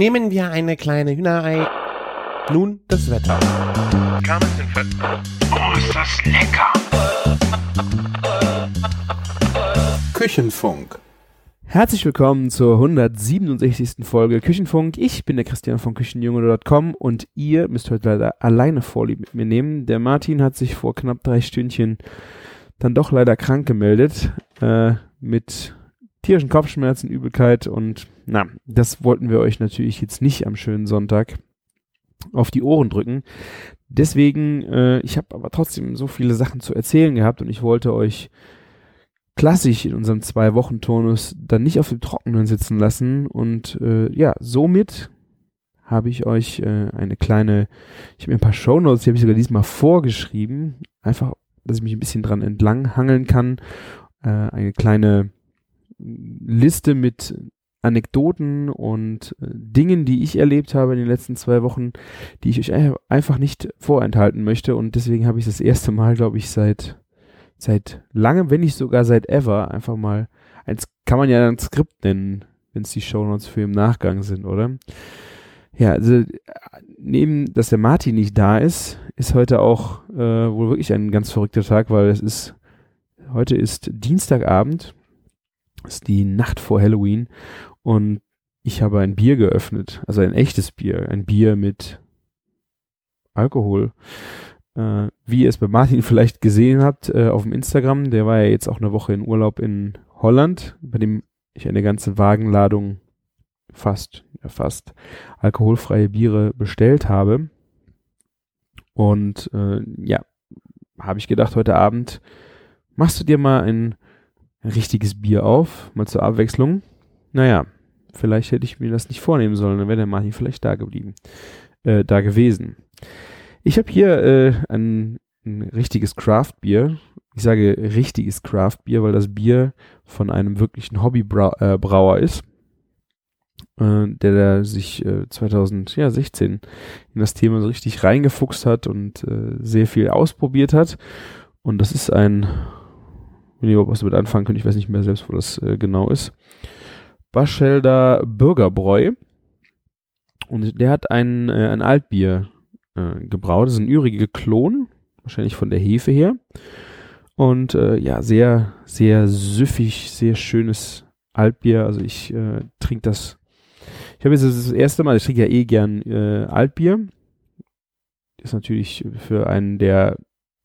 Nehmen wir eine kleine Hühnerei. Nun das Wetter. Oh, ist das lecker! Küchenfunk. Herzlich willkommen zur 167. Folge Küchenfunk. Ich bin der Christian von Küchenjunge.com und ihr müsst heute leider alleine Vorlieb mit mir nehmen. Der Martin hat sich vor knapp drei Stündchen dann doch leider krank gemeldet äh, mit tierischen Kopfschmerzen, Übelkeit und na, das wollten wir euch natürlich jetzt nicht am schönen Sonntag auf die Ohren drücken. Deswegen, äh, ich habe aber trotzdem so viele Sachen zu erzählen gehabt und ich wollte euch klassisch in unserem Zwei-Wochen-Turnus dann nicht auf dem Trockenen sitzen lassen. Und äh, ja, somit habe ich euch äh, eine kleine, ich habe mir ein paar Shownotes, die habe ich sogar diesmal vorgeschrieben, einfach, dass ich mich ein bisschen dran entlang hangeln kann. Äh, eine kleine Liste mit Anekdoten und äh, Dingen, die ich erlebt habe in den letzten zwei Wochen, die ich euch einfach nicht vorenthalten möchte. Und deswegen habe ich das erste Mal, glaube ich, seit seit langem, wenn nicht sogar seit ever, einfach mal, eins kann man ja ein Skript nennen, wenn es die Shownotes für im Nachgang sind, oder? Ja, also neben, dass der Martin nicht da ist, ist heute auch äh, wohl wirklich ein ganz verrückter Tag, weil es ist, heute ist Dienstagabend, ist die Nacht vor Halloween und ich habe ein Bier geöffnet, also ein echtes Bier, ein Bier mit Alkohol äh, wie ihr es bei Martin vielleicht gesehen habt äh, auf dem Instagram, der war ja jetzt auch eine Woche in Urlaub in Holland, bei dem ich eine ganze Wagenladung fast, ja fast alkoholfreie Biere bestellt habe. Und äh, ja, habe ich gedacht, heute Abend machst du dir mal ein, ein richtiges Bier auf, mal zur Abwechslung. Naja, vielleicht hätte ich mir das nicht vornehmen sollen, dann wäre der Martin vielleicht da geblieben, äh, da gewesen. Ich habe hier äh, ein, ein richtiges Craft-Bier. Ich sage richtiges Craft-Bier, weil das Bier von einem wirklichen Hobbybrauer äh, ist, äh, der da sich äh, 2016 in das Thema so richtig reingefuchst hat und äh, sehr viel ausprobiert hat. Und das ist ein, wenn ihr überhaupt was damit anfangen könnt, ich weiß nicht mehr selbst, wo das äh, genau ist. Baschelder Bürgerbräu. Und der hat ein, äh, ein Altbier äh, gebraut. Das ist ein ürige Klon, wahrscheinlich von der Hefe her. Und äh, ja, sehr, sehr süffig, sehr schönes Altbier. Also ich äh, trinke das. Ich habe jetzt das erste Mal, ich trinke ja eh gern äh, Altbier. Ist natürlich für einen, der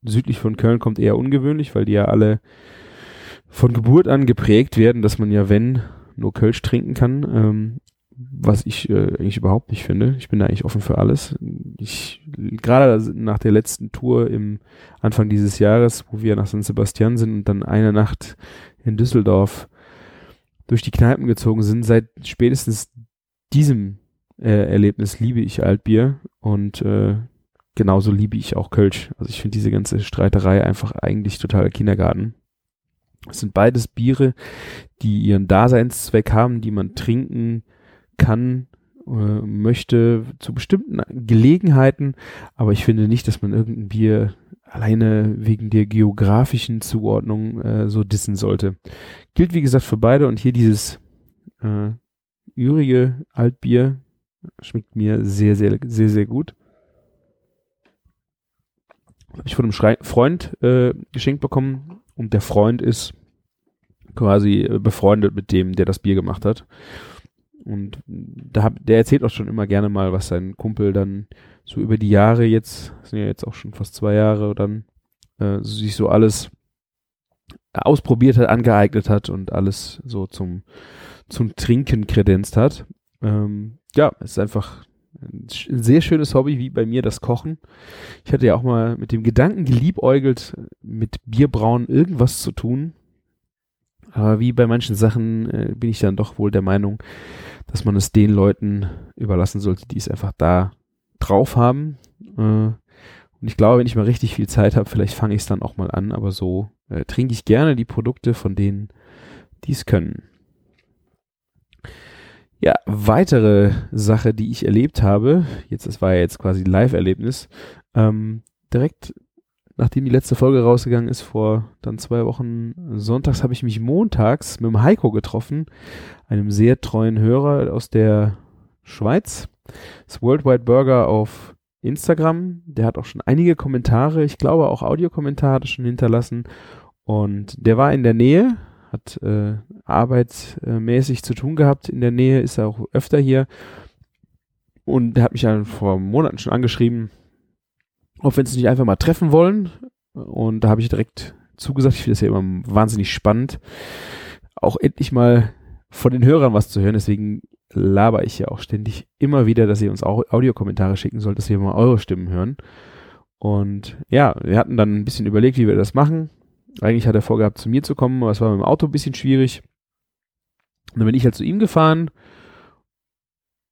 südlich von Köln kommt, eher ungewöhnlich, weil die ja alle von Geburt an geprägt werden, dass man ja, wenn, nur Kölsch trinken kann. Ähm, was ich äh, eigentlich überhaupt nicht finde. Ich bin da eigentlich offen für alles. Ich gerade nach der letzten Tour im Anfang dieses Jahres, wo wir nach San Sebastian sind und dann eine Nacht in Düsseldorf durch die Kneipen gezogen sind, seit spätestens diesem äh, Erlebnis liebe ich Altbier und äh, genauso liebe ich auch Kölsch. Also ich finde diese ganze Streiterei einfach eigentlich totaler Kindergarten. Es sind beides Biere, die ihren Daseinszweck haben, die man trinken kann, äh, möchte zu bestimmten Gelegenheiten, aber ich finde nicht, dass man irgendein Bier alleine wegen der geografischen Zuordnung äh, so dissen sollte. Gilt wie gesagt für beide und hier dieses äh, ürige Altbier schmeckt mir sehr, sehr, sehr, sehr gut. Habe ich von einem Schrei Freund äh, geschenkt bekommen und der Freund ist quasi äh, befreundet mit dem, der das Bier gemacht hat. Und da hab, der erzählt auch schon immer gerne mal, was sein Kumpel dann so über die Jahre jetzt, sind ja jetzt auch schon fast zwei Jahre, dann äh, sich so alles ausprobiert hat, angeeignet hat und alles so zum, zum Trinken kredenzt hat. Ähm, ja, es ist einfach ein sehr schönes Hobby, wie bei mir das Kochen. Ich hatte ja auch mal mit dem Gedanken geliebäugelt, mit Bierbrauen irgendwas zu tun. Aber wie bei manchen Sachen äh, bin ich dann doch wohl der Meinung, dass man es den Leuten überlassen sollte, die es einfach da drauf haben. Äh, und ich glaube, wenn ich mal richtig viel Zeit habe, vielleicht fange ich es dann auch mal an, aber so äh, trinke ich gerne die Produkte von denen, die es können. Ja, weitere Sache, die ich erlebt habe, jetzt, das war ja jetzt quasi Live-Erlebnis, ähm, direkt nachdem die letzte Folge rausgegangen ist, vor dann zwei Wochen sonntags, habe ich mich montags mit dem Heiko getroffen, einem sehr treuen Hörer aus der Schweiz. Das Worldwide Burger auf Instagram. Der hat auch schon einige Kommentare, ich glaube auch Audiokommentare schon hinterlassen. Und der war in der Nähe, hat äh, arbeitsmäßig zu tun gehabt. In der Nähe ist er auch öfter hier. Und der hat mich ja vor Monaten schon angeschrieben, ob wir uns nicht einfach mal treffen wollen. Und da habe ich direkt zugesagt. Ich finde das ja immer wahnsinnig spannend, auch endlich mal von den Hörern was zu hören. Deswegen laber ich ja auch ständig immer wieder, dass ihr uns auch Audiokommentare schicken sollt, dass wir mal eure Stimmen hören. Und ja, wir hatten dann ein bisschen überlegt, wie wir das machen. Eigentlich hat er vorgehabt, zu mir zu kommen, aber es war mit dem Auto ein bisschen schwierig. Und dann bin ich halt zu ihm gefahren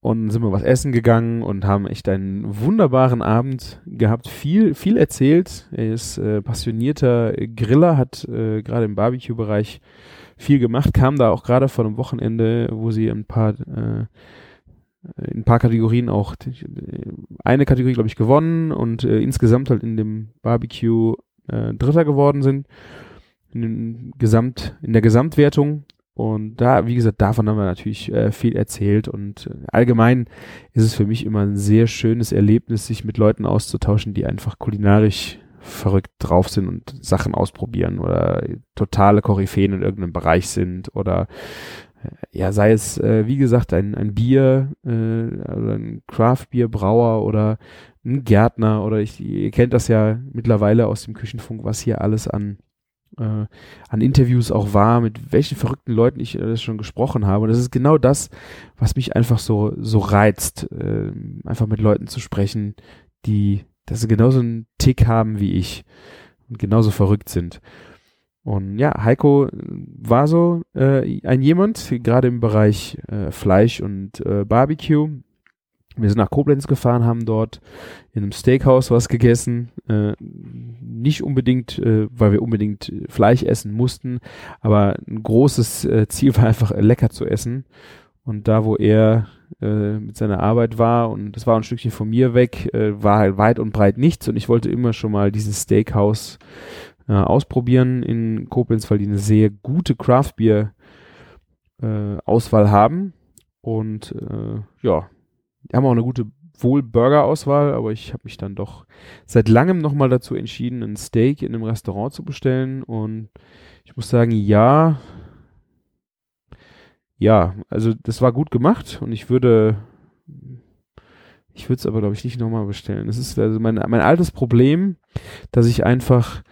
und sind wir was essen gegangen und haben echt einen wunderbaren Abend gehabt. Viel, viel erzählt. Er ist äh, passionierter Griller, hat äh, gerade im Barbecue-Bereich viel gemacht, kam da auch gerade vor einem Wochenende, wo sie ein paar äh, in ein paar Kategorien auch eine Kategorie, glaube ich, gewonnen und äh, insgesamt halt in dem Barbecue äh, Dritter geworden sind. In, Gesamt, in der Gesamtwertung. Und da, wie gesagt, davon haben wir natürlich äh, viel erzählt. Und äh, allgemein ist es für mich immer ein sehr schönes Erlebnis, sich mit Leuten auszutauschen, die einfach kulinarisch verrückt drauf sind und Sachen ausprobieren oder totale Koryphäen in irgendeinem Bereich sind oder äh, ja, sei es, äh, wie gesagt, ein, ein Bier, äh, oder ein Craft-Bier-Brauer oder ein Gärtner oder ich, ihr kennt das ja mittlerweile aus dem Küchenfunk, was hier alles an äh, an Interviews auch war, mit welchen verrückten Leuten ich äh, schon gesprochen habe. Und das ist genau das, was mich einfach so, so reizt, äh, einfach mit Leuten zu sprechen, die sie genauso einen Tick haben wie ich und genauso verrückt sind. Und ja, Heiko war so äh, ein jemand, gerade im Bereich äh, Fleisch und äh, Barbecue. Wir sind nach Koblenz gefahren, haben dort in einem Steakhouse was gegessen. Äh, nicht unbedingt, äh, weil wir unbedingt Fleisch essen mussten, aber ein großes äh, Ziel war einfach lecker zu essen. Und da, wo er äh, mit seiner Arbeit war und das war ein Stückchen von mir weg, äh, war halt weit und breit nichts und ich wollte immer schon mal dieses Steakhouse äh, ausprobieren in Koblenz, weil die eine sehr gute Craft Beer äh, Auswahl haben und äh, ja, die haben auch eine gute wohl Burger-Auswahl, aber ich habe mich dann doch seit langem nochmal dazu entschieden, ein Steak in einem Restaurant zu bestellen und ich muss sagen, ja, ja, also das war gut gemacht und ich würde, ich würde es aber glaube ich nicht nochmal bestellen. Das ist also mein, mein altes Problem, dass ich einfach,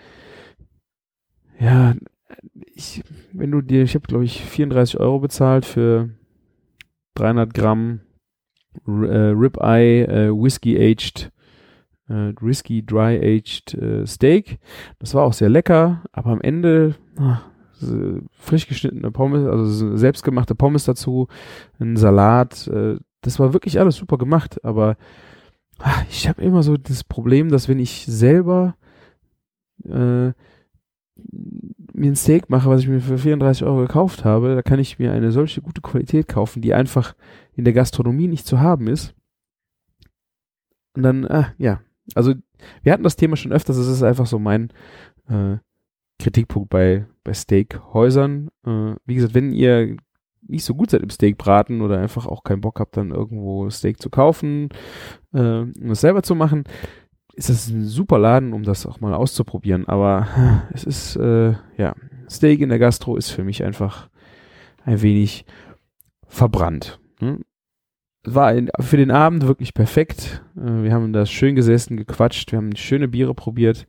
ja, ich, wenn du dir, ich habe glaube ich 34 Euro bezahlt für 300 Gramm äh, Ribeye äh, Whiskey Aged äh, Whisky Dry Aged äh, Steak. Das war auch sehr lecker, aber am Ende ach, frisch geschnittene Pommes, also selbstgemachte Pommes dazu, ein Salat. Äh, das war wirklich alles super gemacht, aber ach, ich habe immer so das Problem, dass wenn ich selber äh, mir ein Steak mache, was ich mir für 34 Euro gekauft habe, da kann ich mir eine solche gute Qualität kaufen, die einfach in der Gastronomie nicht zu haben ist. Und dann, ah, ja, also wir hatten das Thema schon öfters, es ist einfach so mein äh, Kritikpunkt bei, bei Steakhäusern. Äh, wie gesagt, wenn ihr nicht so gut seid im Steakbraten oder einfach auch keinen Bock habt, dann irgendwo Steak zu kaufen äh, und es selber zu machen, ist das ein super Laden, um das auch mal auszuprobieren. Aber es ist, äh, ja, Steak in der Gastro ist für mich einfach ein wenig verbrannt. Hm? war ein, für den Abend wirklich perfekt. Äh, wir haben da schön gesessen, gequatscht, wir haben schöne Biere probiert.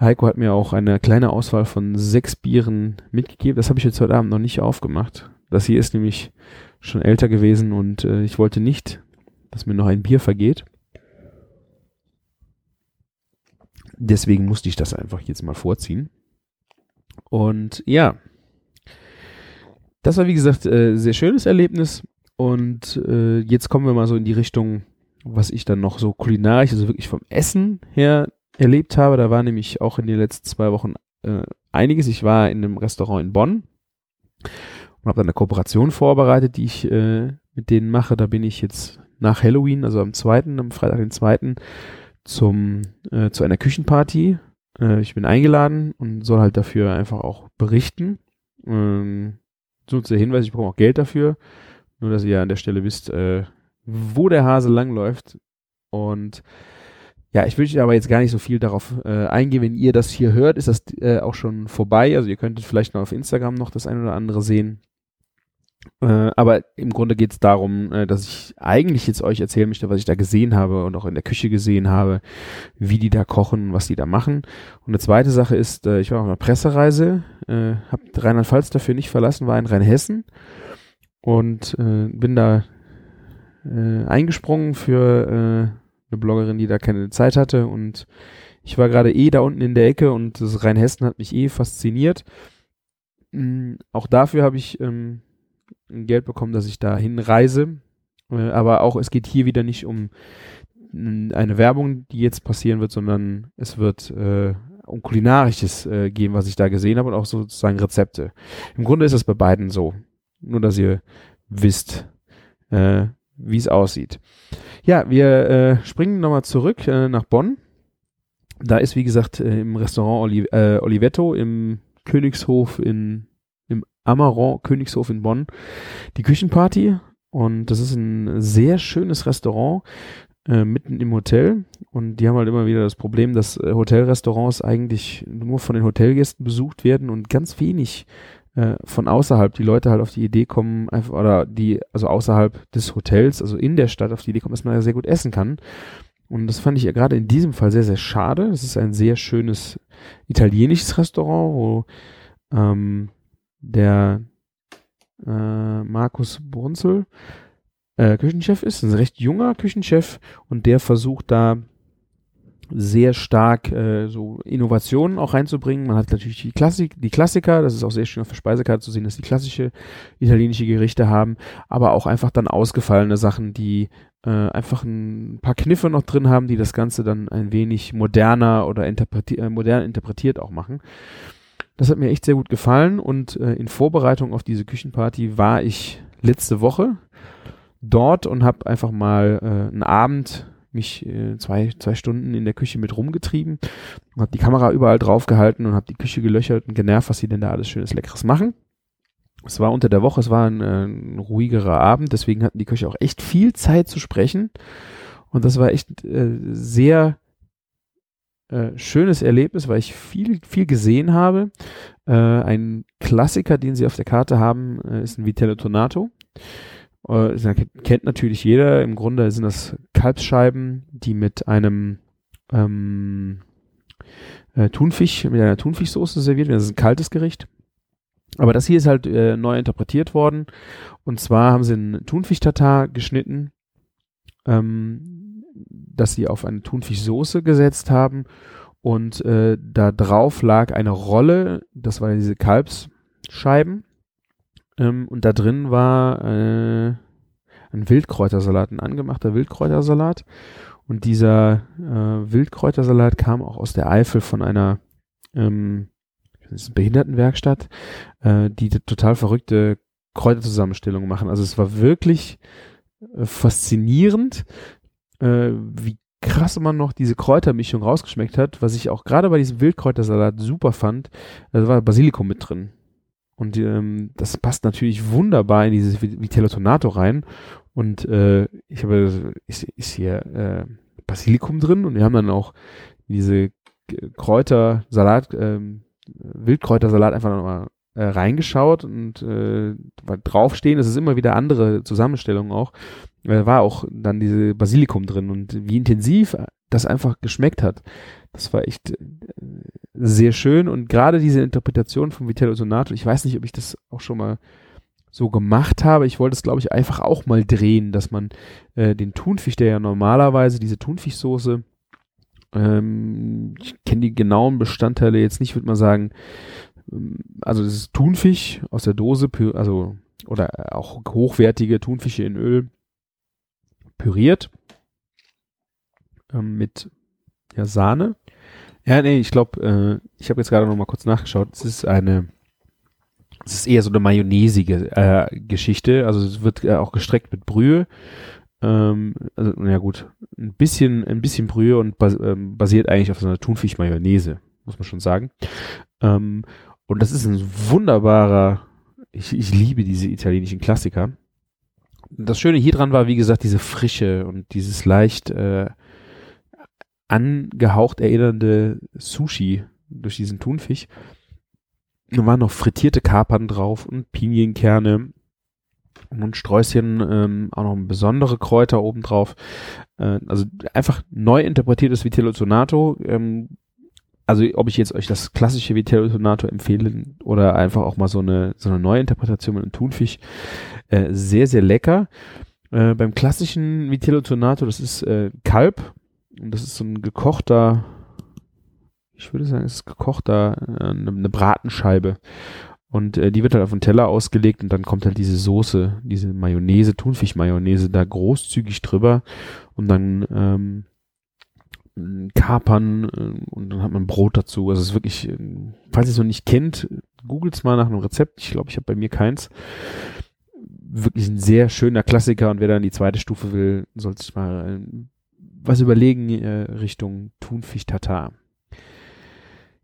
Heiko hat mir auch eine kleine Auswahl von sechs Bieren mitgegeben. Das habe ich jetzt heute Abend noch nicht aufgemacht. Das hier ist nämlich schon älter gewesen und äh, ich wollte nicht, dass mir noch ein Bier vergeht. Deswegen musste ich das einfach jetzt mal vorziehen. Und ja, das war wie gesagt äh, sehr schönes Erlebnis. Und äh, jetzt kommen wir mal so in die Richtung, was ich dann noch so kulinarisch, also wirklich vom Essen her erlebt habe. Da war nämlich auch in den letzten zwei Wochen äh, einiges. Ich war in einem Restaurant in Bonn und habe dann eine Kooperation vorbereitet, die ich äh, mit denen mache. Da bin ich jetzt nach Halloween, also am zweiten, am Freitag den zweiten, zum äh, zu einer Küchenparty. Äh, ich bin eingeladen und soll halt dafür einfach auch berichten. Ähm, so der Hinweis, ich bekomme auch Geld dafür. Nur, dass ihr an der Stelle wisst, äh, wo der Hase langläuft. Und ja, ich will aber jetzt gar nicht so viel darauf äh, eingehen. Wenn ihr das hier hört, ist das äh, auch schon vorbei. Also ihr könntet vielleicht noch auf Instagram noch das ein oder andere sehen. Äh, aber im Grunde geht es darum, äh, dass ich eigentlich jetzt euch erzählen möchte, was ich da gesehen habe und auch in der Küche gesehen habe, wie die da kochen, was die da machen. Und eine zweite Sache ist, äh, ich war auf einer Pressereise, äh, habe Rheinland-Pfalz dafür nicht verlassen, war in Rheinhessen und äh, bin da eingesprungen für eine Bloggerin, die da keine Zeit hatte und ich war gerade eh da unten in der Ecke und das Rheinhessen hat mich eh fasziniert. Mhm, auch dafür habe ich ähm, Geld bekommen, dass ich da hinreise. Äh, aber auch es geht hier wieder nicht um eine Werbung, die jetzt passieren wird, sondern es wird äh, um kulinarisches äh, gehen, was ich da gesehen habe und auch sozusagen Rezepte. Im Grunde ist es bei beiden so. Nur, dass ihr wisst, äh, wie es aussieht. Ja, wir äh, springen nochmal zurück äh, nach Bonn. Da ist, wie gesagt, äh, im Restaurant Oli äh, Olivetto im Königshof in Amaron Königshof in Bonn die Küchenparty und das ist ein sehr schönes Restaurant äh, mitten im Hotel und die haben halt immer wieder das Problem, dass äh, Hotelrestaurants eigentlich nur von den Hotelgästen besucht werden und ganz wenig äh, von außerhalb die Leute halt auf die Idee kommen, einfach, oder die, also außerhalb des Hotels, also in der Stadt auf die Idee kommen, dass man ja sehr gut essen kann. Und das fand ich ja gerade in diesem Fall sehr, sehr schade. Es ist ein sehr schönes italienisches Restaurant, wo ähm, der äh, Markus Brunzel äh, Küchenchef ist, ein recht junger Küchenchef und der versucht da sehr stark äh, so Innovationen auch reinzubringen. Man hat natürlich die Klassik, die Klassiker, das ist auch sehr schön auf der Speisekarte zu sehen, dass die klassische italienische Gerichte haben, aber auch einfach dann ausgefallene Sachen, die äh, einfach ein paar Kniffe noch drin haben, die das Ganze dann ein wenig moderner oder interpreti äh, modern interpretiert auch machen. Das hat mir echt sehr gut gefallen und äh, in Vorbereitung auf diese Küchenparty war ich letzte Woche dort und habe einfach mal äh, einen Abend mich äh, zwei, zwei Stunden in der Küche mit rumgetrieben und habe die Kamera überall drauf gehalten und habe die Küche gelöchert und genervt, was sie denn da alles Schönes Leckeres machen. Es war unter der Woche, es war ein, äh, ein ruhigerer Abend, deswegen hatten die Küche auch echt viel Zeit zu sprechen und das war echt äh, sehr äh, schönes Erlebnis, weil ich viel, viel gesehen habe. Äh, ein Klassiker, den sie auf der Karte haben, äh, ist ein Vitello Tonato. Äh, kennt natürlich jeder. Im Grunde sind das Kalbsscheiben, die mit einem ähm, äh, Thunfisch, mit einer Thunfischsoße serviert werden. Das ist ein kaltes Gericht. Aber das hier ist halt neu interpretiert worden. Und zwar haben sie einen Thunfisch-Tatar geschnitten, ähm, dass sie auf eine Thunfischsoße gesetzt haben. Und äh, da drauf lag eine Rolle, das war diese Kalbsscheiben. Ähm, und da drin war äh, ein Wildkräutersalat, ein angemachter Wildkräutersalat. Und dieser äh, Wildkräutersalat kam auch aus der Eifel von einer ähm, Behindertenwerkstatt, äh, die total verrückte Kräuterzusammenstellungen machen. Also es war wirklich äh, faszinierend, äh, wie krass man noch diese Kräutermischung rausgeschmeckt hat, was ich auch gerade bei diesem Wildkräutersalat super fand, da war Basilikum mit drin. Und ähm, das passt natürlich wunderbar in dieses Vitello Tonato rein. Und äh, ich habe, ist, ist hier äh, Basilikum drin und wir haben dann auch diese Kräutersalat, ähm, Wildkräutersalat einfach nochmal äh, reingeschaut und äh, draufstehen. Es ist immer wieder andere Zusammenstellungen auch. Äh, war auch dann diese Basilikum drin und wie intensiv das einfach geschmeckt hat. Das war echt äh, sehr schön und gerade diese Interpretation von Vitello Sonato, ich weiß nicht, ob ich das auch schon mal so gemacht habe. Ich wollte es, glaube ich, einfach auch mal drehen, dass man äh, den Thunfisch, der ja normalerweise diese Thunfischsoße, ähm, ich kenne die genauen Bestandteile jetzt nicht, würde man sagen, also das ist Thunfisch aus der Dose, also oder auch hochwertige Thunfische in Öl püriert ähm, mit ja, Sahne. Ja, nee, ich glaube, äh, ich habe jetzt gerade noch mal kurz nachgeschaut. Es ist eine, es ist eher so eine mayonnaisige äh, Geschichte. Also es wird äh, auch gestreckt mit Brühe. Ähm, also, na gut, ein bisschen, ein bisschen Brühe und bas ähm, basiert eigentlich auf so einer Thunfisch-Mayonnaise, muss man schon sagen. Ähm, und das ist ein wunderbarer, ich, ich liebe diese italienischen Klassiker. Das Schöne hier dran war, wie gesagt, diese Frische und dieses leicht äh, angehaucht erinnernde Sushi durch diesen Thunfisch. Da waren noch frittierte Kapern drauf und Pinienkerne und Sträußchen, ähm, auch noch besondere Kräuter obendrauf. Äh, also einfach neu interpretiertes Vitello Sonato. Ähm, also ob ich jetzt euch das klassische Vitello Sonato empfehle oder einfach auch mal so eine, so eine neue Interpretation mit einem Thunfisch. Äh, sehr, sehr lecker. Äh, beim klassischen Vitello Sonato, das ist äh, Kalb. Und das ist so ein gekochter, ich würde sagen, es ist gekochter, äh, eine, eine Bratenscheibe. Und äh, die wird halt auf den Teller ausgelegt und dann kommt halt diese Soße, diese Mayonnaise, Thunfisch-Mayonnaise da großzügig drüber und dann ähm, Kapern äh, und dann hat man Brot dazu. Also es ist wirklich, äh, falls ihr es noch nicht kennt, googelt's mal nach einem Rezept. Ich glaube, ich habe bei mir keins. Wirklich ein sehr schöner Klassiker und wer dann die zweite Stufe will, soll sich mal was überlegen äh, Richtung Thunfisch-Tatar.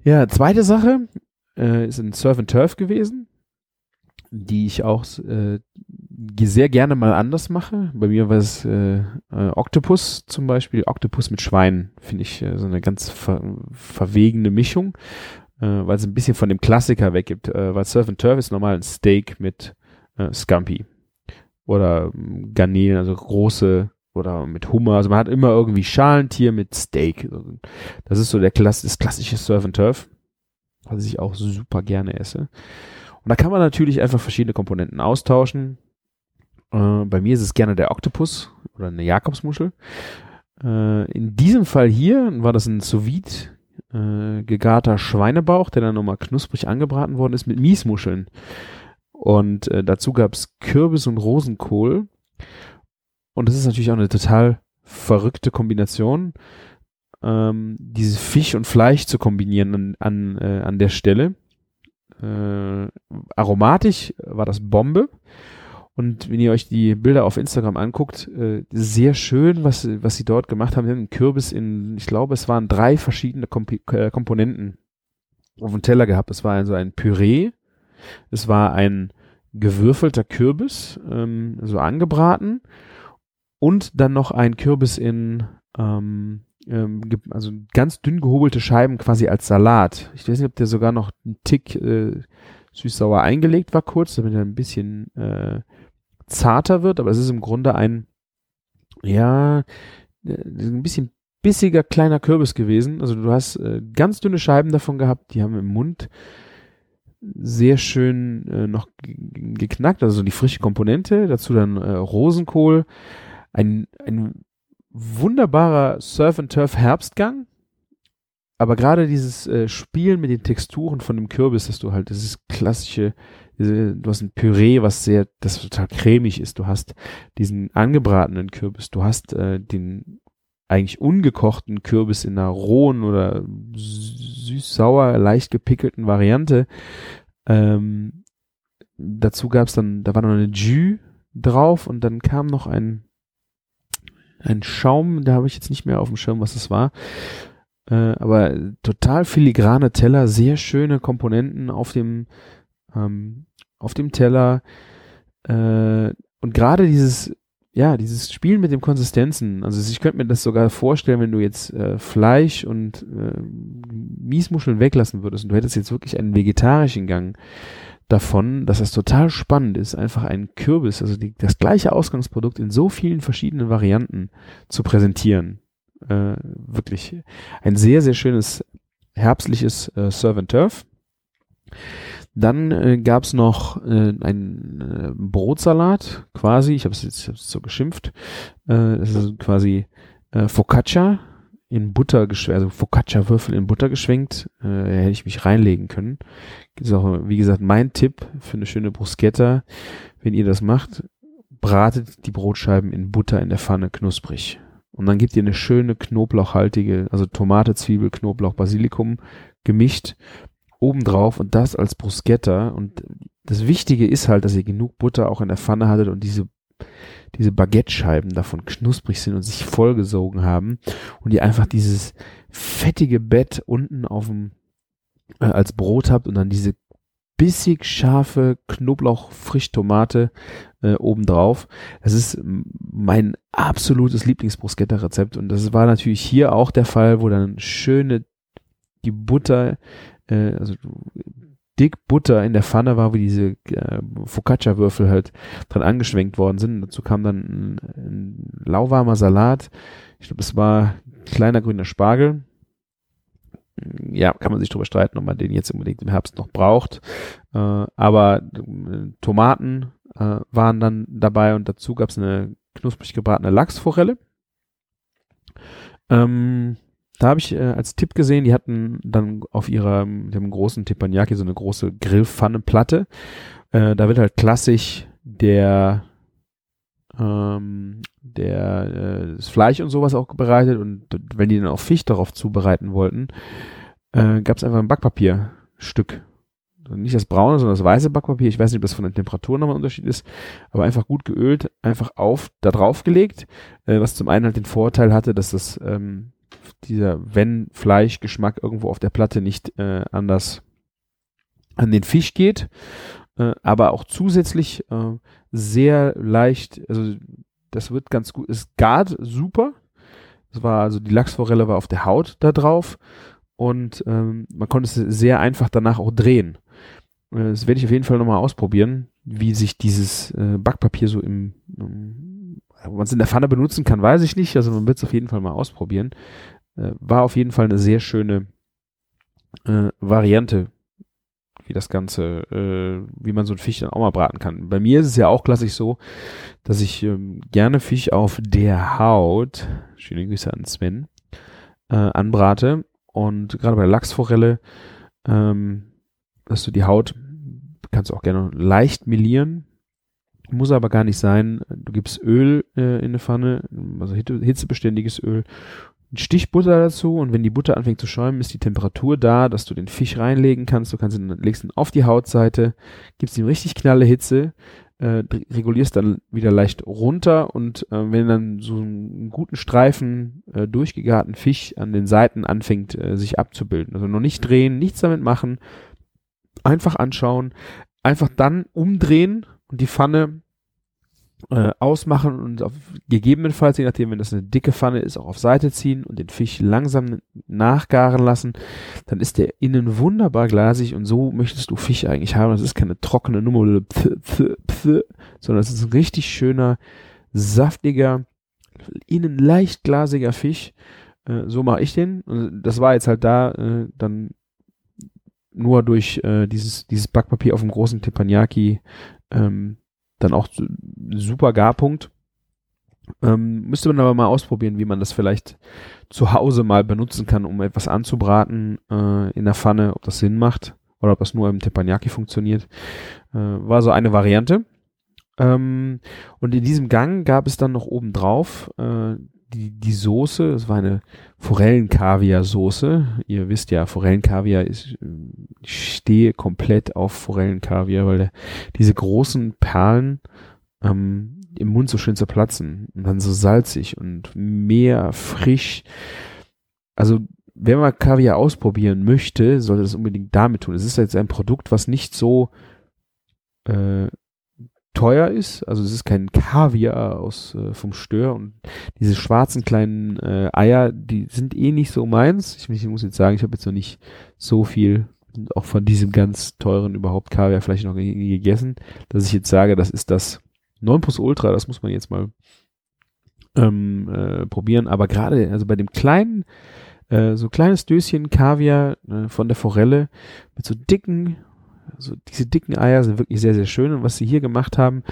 Ja, zweite Sache äh, ist ein Surf and Turf gewesen, die ich auch äh, sehr gerne mal anders mache. Bei mir war es äh, äh, Octopus zum Beispiel, Octopus mit Schwein, finde ich äh, so eine ganz ver verwegene Mischung, äh, weil es ein bisschen von dem Klassiker weggibt. Äh, weil Surf and Turf ist normal ein Steak mit äh, Scampi oder ähm, Garnelen, also große oder mit Hummer. Also man hat immer irgendwie Schalentier mit Steak. Das ist so der Klass das klassische Surf and Turf, was ich auch super gerne esse. Und da kann man natürlich einfach verschiedene Komponenten austauschen. Äh, bei mir ist es gerne der Oktopus oder eine Jakobsmuschel. Äh, in diesem Fall hier war das ein sous äh, gegarter Schweinebauch, der dann nochmal knusprig angebraten worden ist mit Miesmuscheln. Und äh, dazu gab's Kürbis und Rosenkohl. Und das ist natürlich auch eine total verrückte Kombination, ähm, dieses Fisch und Fleisch zu kombinieren an, an, äh, an der Stelle. Äh, aromatisch war das Bombe. Und wenn ihr euch die Bilder auf Instagram anguckt, äh, sehr schön, was, was sie dort gemacht haben. Sie haben einen Kürbis in, ich glaube, es waren drei verschiedene Komp äh, Komponenten auf dem Teller gehabt. Es war also ein Püree, es war ein gewürfelter Kürbis, ähm, so angebraten und dann noch ein Kürbis in ähm, ähm, also ganz dünn gehobelte Scheiben quasi als Salat. Ich weiß nicht, ob der sogar noch ein Tick äh, süß-sauer eingelegt war kurz, damit er ein bisschen äh, zarter wird, aber es ist im Grunde ein ja äh, ein bisschen bissiger kleiner Kürbis gewesen. Also du hast äh, ganz dünne Scheiben davon gehabt, die haben im Mund sehr schön äh, noch geknackt, also die frische Komponente, dazu dann äh, Rosenkohl, ein, ein wunderbarer Surf and Turf Herbstgang. Aber gerade dieses äh, Spielen mit den Texturen von dem Kürbis, dass du halt, das ist klassische, du hast ein Püree, was sehr, das total cremig ist. Du hast diesen angebratenen Kürbis, du hast äh, den eigentlich ungekochten Kürbis in einer rohen oder süß-sauer, leicht gepickelten Variante. Ähm, dazu gab es dann, da war noch eine Jus drauf und dann kam noch ein ein Schaum, da habe ich jetzt nicht mehr auf dem Schirm, was es war. Äh, aber total filigrane Teller, sehr schöne Komponenten auf dem, ähm, auf dem Teller. Äh, und gerade dieses, ja, dieses Spielen mit den Konsistenzen, also ich könnte mir das sogar vorstellen, wenn du jetzt äh, Fleisch und äh, Miesmuscheln weglassen würdest und du hättest jetzt wirklich einen vegetarischen Gang davon, dass es total spannend ist, einfach einen Kürbis, also die, das gleiche Ausgangsprodukt in so vielen verschiedenen Varianten zu präsentieren. Äh, wirklich ein sehr, sehr schönes herbstliches äh, Serve and Turf. Dann äh, gab es noch äh, einen äh, Brotsalat quasi, ich habe es jetzt so geschimpft, äh, das ist quasi äh, Focaccia in Butter geschwenkt, also Focaccia-Würfel in Butter geschwenkt, äh, hätte ich mich reinlegen können. Ist auch, wie gesagt, mein Tipp für eine schöne Bruschetta. Wenn ihr das macht, bratet die Brotscheiben in Butter in der Pfanne knusprig. Und dann gebt ihr eine schöne knoblauchhaltige, also Tomate, Zwiebel, Knoblauch, Basilikum gemischt obendrauf und das als Bruschetta. Und das Wichtige ist halt, dass ihr genug Butter auch in der Pfanne hattet und diese diese Baguette-Scheiben davon knusprig sind und sich vollgesogen haben und ihr einfach dieses fettige Bett unten auf dem äh, als Brot habt und dann diese bissig scharfe Knoblauch, Frischtomate äh, obendrauf. Das ist mein absolutes Lieblingsbruschetta-Rezept und das war natürlich hier auch der Fall, wo dann schöne die Butter, äh, also dick Butter in der Pfanne war, wie diese äh, Focaccia-Würfel halt dran angeschwenkt worden sind. dazu kam dann ein, ein lauwarmer Salat. Ich glaube, es war kleiner grüner Spargel. Ja, kann man sich drüber streiten, ob man den jetzt unbedingt im Herbst noch braucht. Äh, aber äh, Tomaten äh, waren dann dabei und dazu gab es eine knusprig gebratene Lachsforelle. Ähm, da habe ich äh, als Tipp gesehen, die hatten dann auf ihrer, dem großen Teppanyaki so eine große Grillpfanneplatte. Äh, da wird halt klassisch der ähm, der äh, das Fleisch und sowas auch bereitet und wenn die dann auch Fisch darauf zubereiten wollten, äh, gab es einfach ein Backpapierstück. Also nicht das braune, sondern das weiße Backpapier. Ich weiß nicht, ob das von der Temperatur nochmal ein Unterschied ist, aber einfach gut geölt, einfach auf da drauf gelegt, äh, was zum einen halt den Vorteil hatte, dass das ähm, dieser wenn Fleischgeschmack irgendwo auf der Platte nicht äh, anders an den Fisch geht, äh, aber auch zusätzlich äh, sehr leicht, also das wird ganz gut, es gart super. Das war also die Lachsforelle war auf der Haut da drauf und ähm, man konnte es sehr einfach danach auch drehen. Äh, das werde ich auf jeden Fall nochmal ausprobieren, wie sich dieses äh, Backpapier so im, um, ob man es in der Pfanne benutzen kann, weiß ich nicht. Also man wird es auf jeden Fall mal ausprobieren. Äh, war auf jeden Fall eine sehr schöne äh, Variante, wie das Ganze, äh, wie man so ein Fisch dann auch mal braten kann. Bei mir ist es ja auch klassisch so, dass ich ähm, gerne Fisch auf der Haut, schöne Grüße an Sven, äh, anbrate. Und gerade bei Lachsforelle, ähm, dass du die Haut kannst du auch gerne leicht melieren, muss aber gar nicht sein. Du gibst Öl äh, in eine Pfanne, also hitzebeständiges Öl ein Stich Butter dazu und wenn die Butter anfängt zu schäumen, ist die Temperatur da, dass du den Fisch reinlegen kannst. Du kannst ihn, legst ihn auf die Hautseite, gibst ihm richtig knalle Hitze, äh, regulierst dann wieder leicht runter und äh, wenn dann so einen guten Streifen äh, durchgegarten Fisch an den Seiten anfängt, äh, sich abzubilden. Also noch nicht drehen, nichts damit machen, einfach anschauen, einfach dann umdrehen und die Pfanne äh, ausmachen und auf, gegebenenfalls, je nachdem, wenn das eine dicke Pfanne ist, auch auf Seite ziehen und den Fisch langsam nachgaren lassen, dann ist der innen wunderbar glasig und so möchtest du Fisch eigentlich haben. Das ist keine trockene Nummer, pf, pf, pf, sondern es ist ein richtig schöner, saftiger, innen leicht glasiger Fisch. Äh, so mache ich den. Und das war jetzt halt da äh, dann nur durch äh, dieses, dieses Backpapier auf dem großen Teppanyaki ähm, dann auch super Garpunkt. Ähm, müsste man aber mal ausprobieren, wie man das vielleicht zu Hause mal benutzen kann, um etwas anzubraten äh, in der Pfanne, ob das Sinn macht oder ob das nur im Teppanyaki funktioniert. Äh, war so eine Variante. Ähm, und in diesem Gang gab es dann noch oben drauf äh, die, die Soße, es war eine Forellenkaviar-Soße. Ihr wisst ja, Forellenkaviar ist, ich stehe komplett auf Forellenkaviar, weil der, diese großen Perlen ähm, im Mund so schön zerplatzen und dann so salzig und mehr frisch. Also, wer mal Kaviar ausprobieren möchte, sollte das unbedingt damit tun. Es ist jetzt ein Produkt, was nicht so äh, teuer ist. Also es ist kein Kaviar aus äh, vom Stör und diese schwarzen kleinen äh, Eier, die sind eh nicht so meins. Ich, ich muss jetzt sagen, ich habe jetzt noch nicht so viel auch von diesem ganz teuren überhaupt Kaviar vielleicht noch gegessen, dass ich jetzt sage, das ist das 9 Plus Ultra, das muss man jetzt mal ähm, äh, probieren. Aber gerade, also bei dem kleinen, äh, so kleines Döschen Kaviar äh, von der Forelle mit so dicken also diese dicken Eier sind wirklich sehr, sehr schön. Und was sie hier gemacht haben,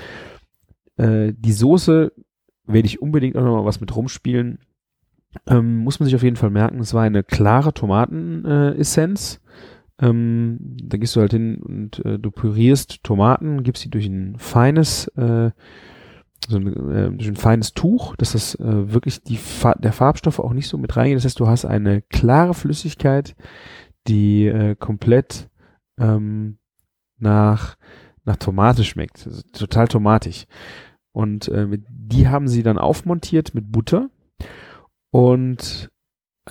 äh, die Soße werde ich unbedingt auch nochmal was mit rumspielen. Ähm, muss man sich auf jeden Fall merken, es war eine klare Tomatenessenz. Äh, ähm, da gehst du halt hin und äh, du pürierst Tomaten, gibst sie durch ein feines, äh, so ein, äh, durch ein feines Tuch, dass das äh, wirklich die Fa der Farbstoff auch nicht so mit reingeht. Das heißt, du hast eine klare Flüssigkeit, die äh, komplett ähm, nach, nach Tomate schmeckt. Also total tomatig. Und äh, die haben sie dann aufmontiert mit Butter. Und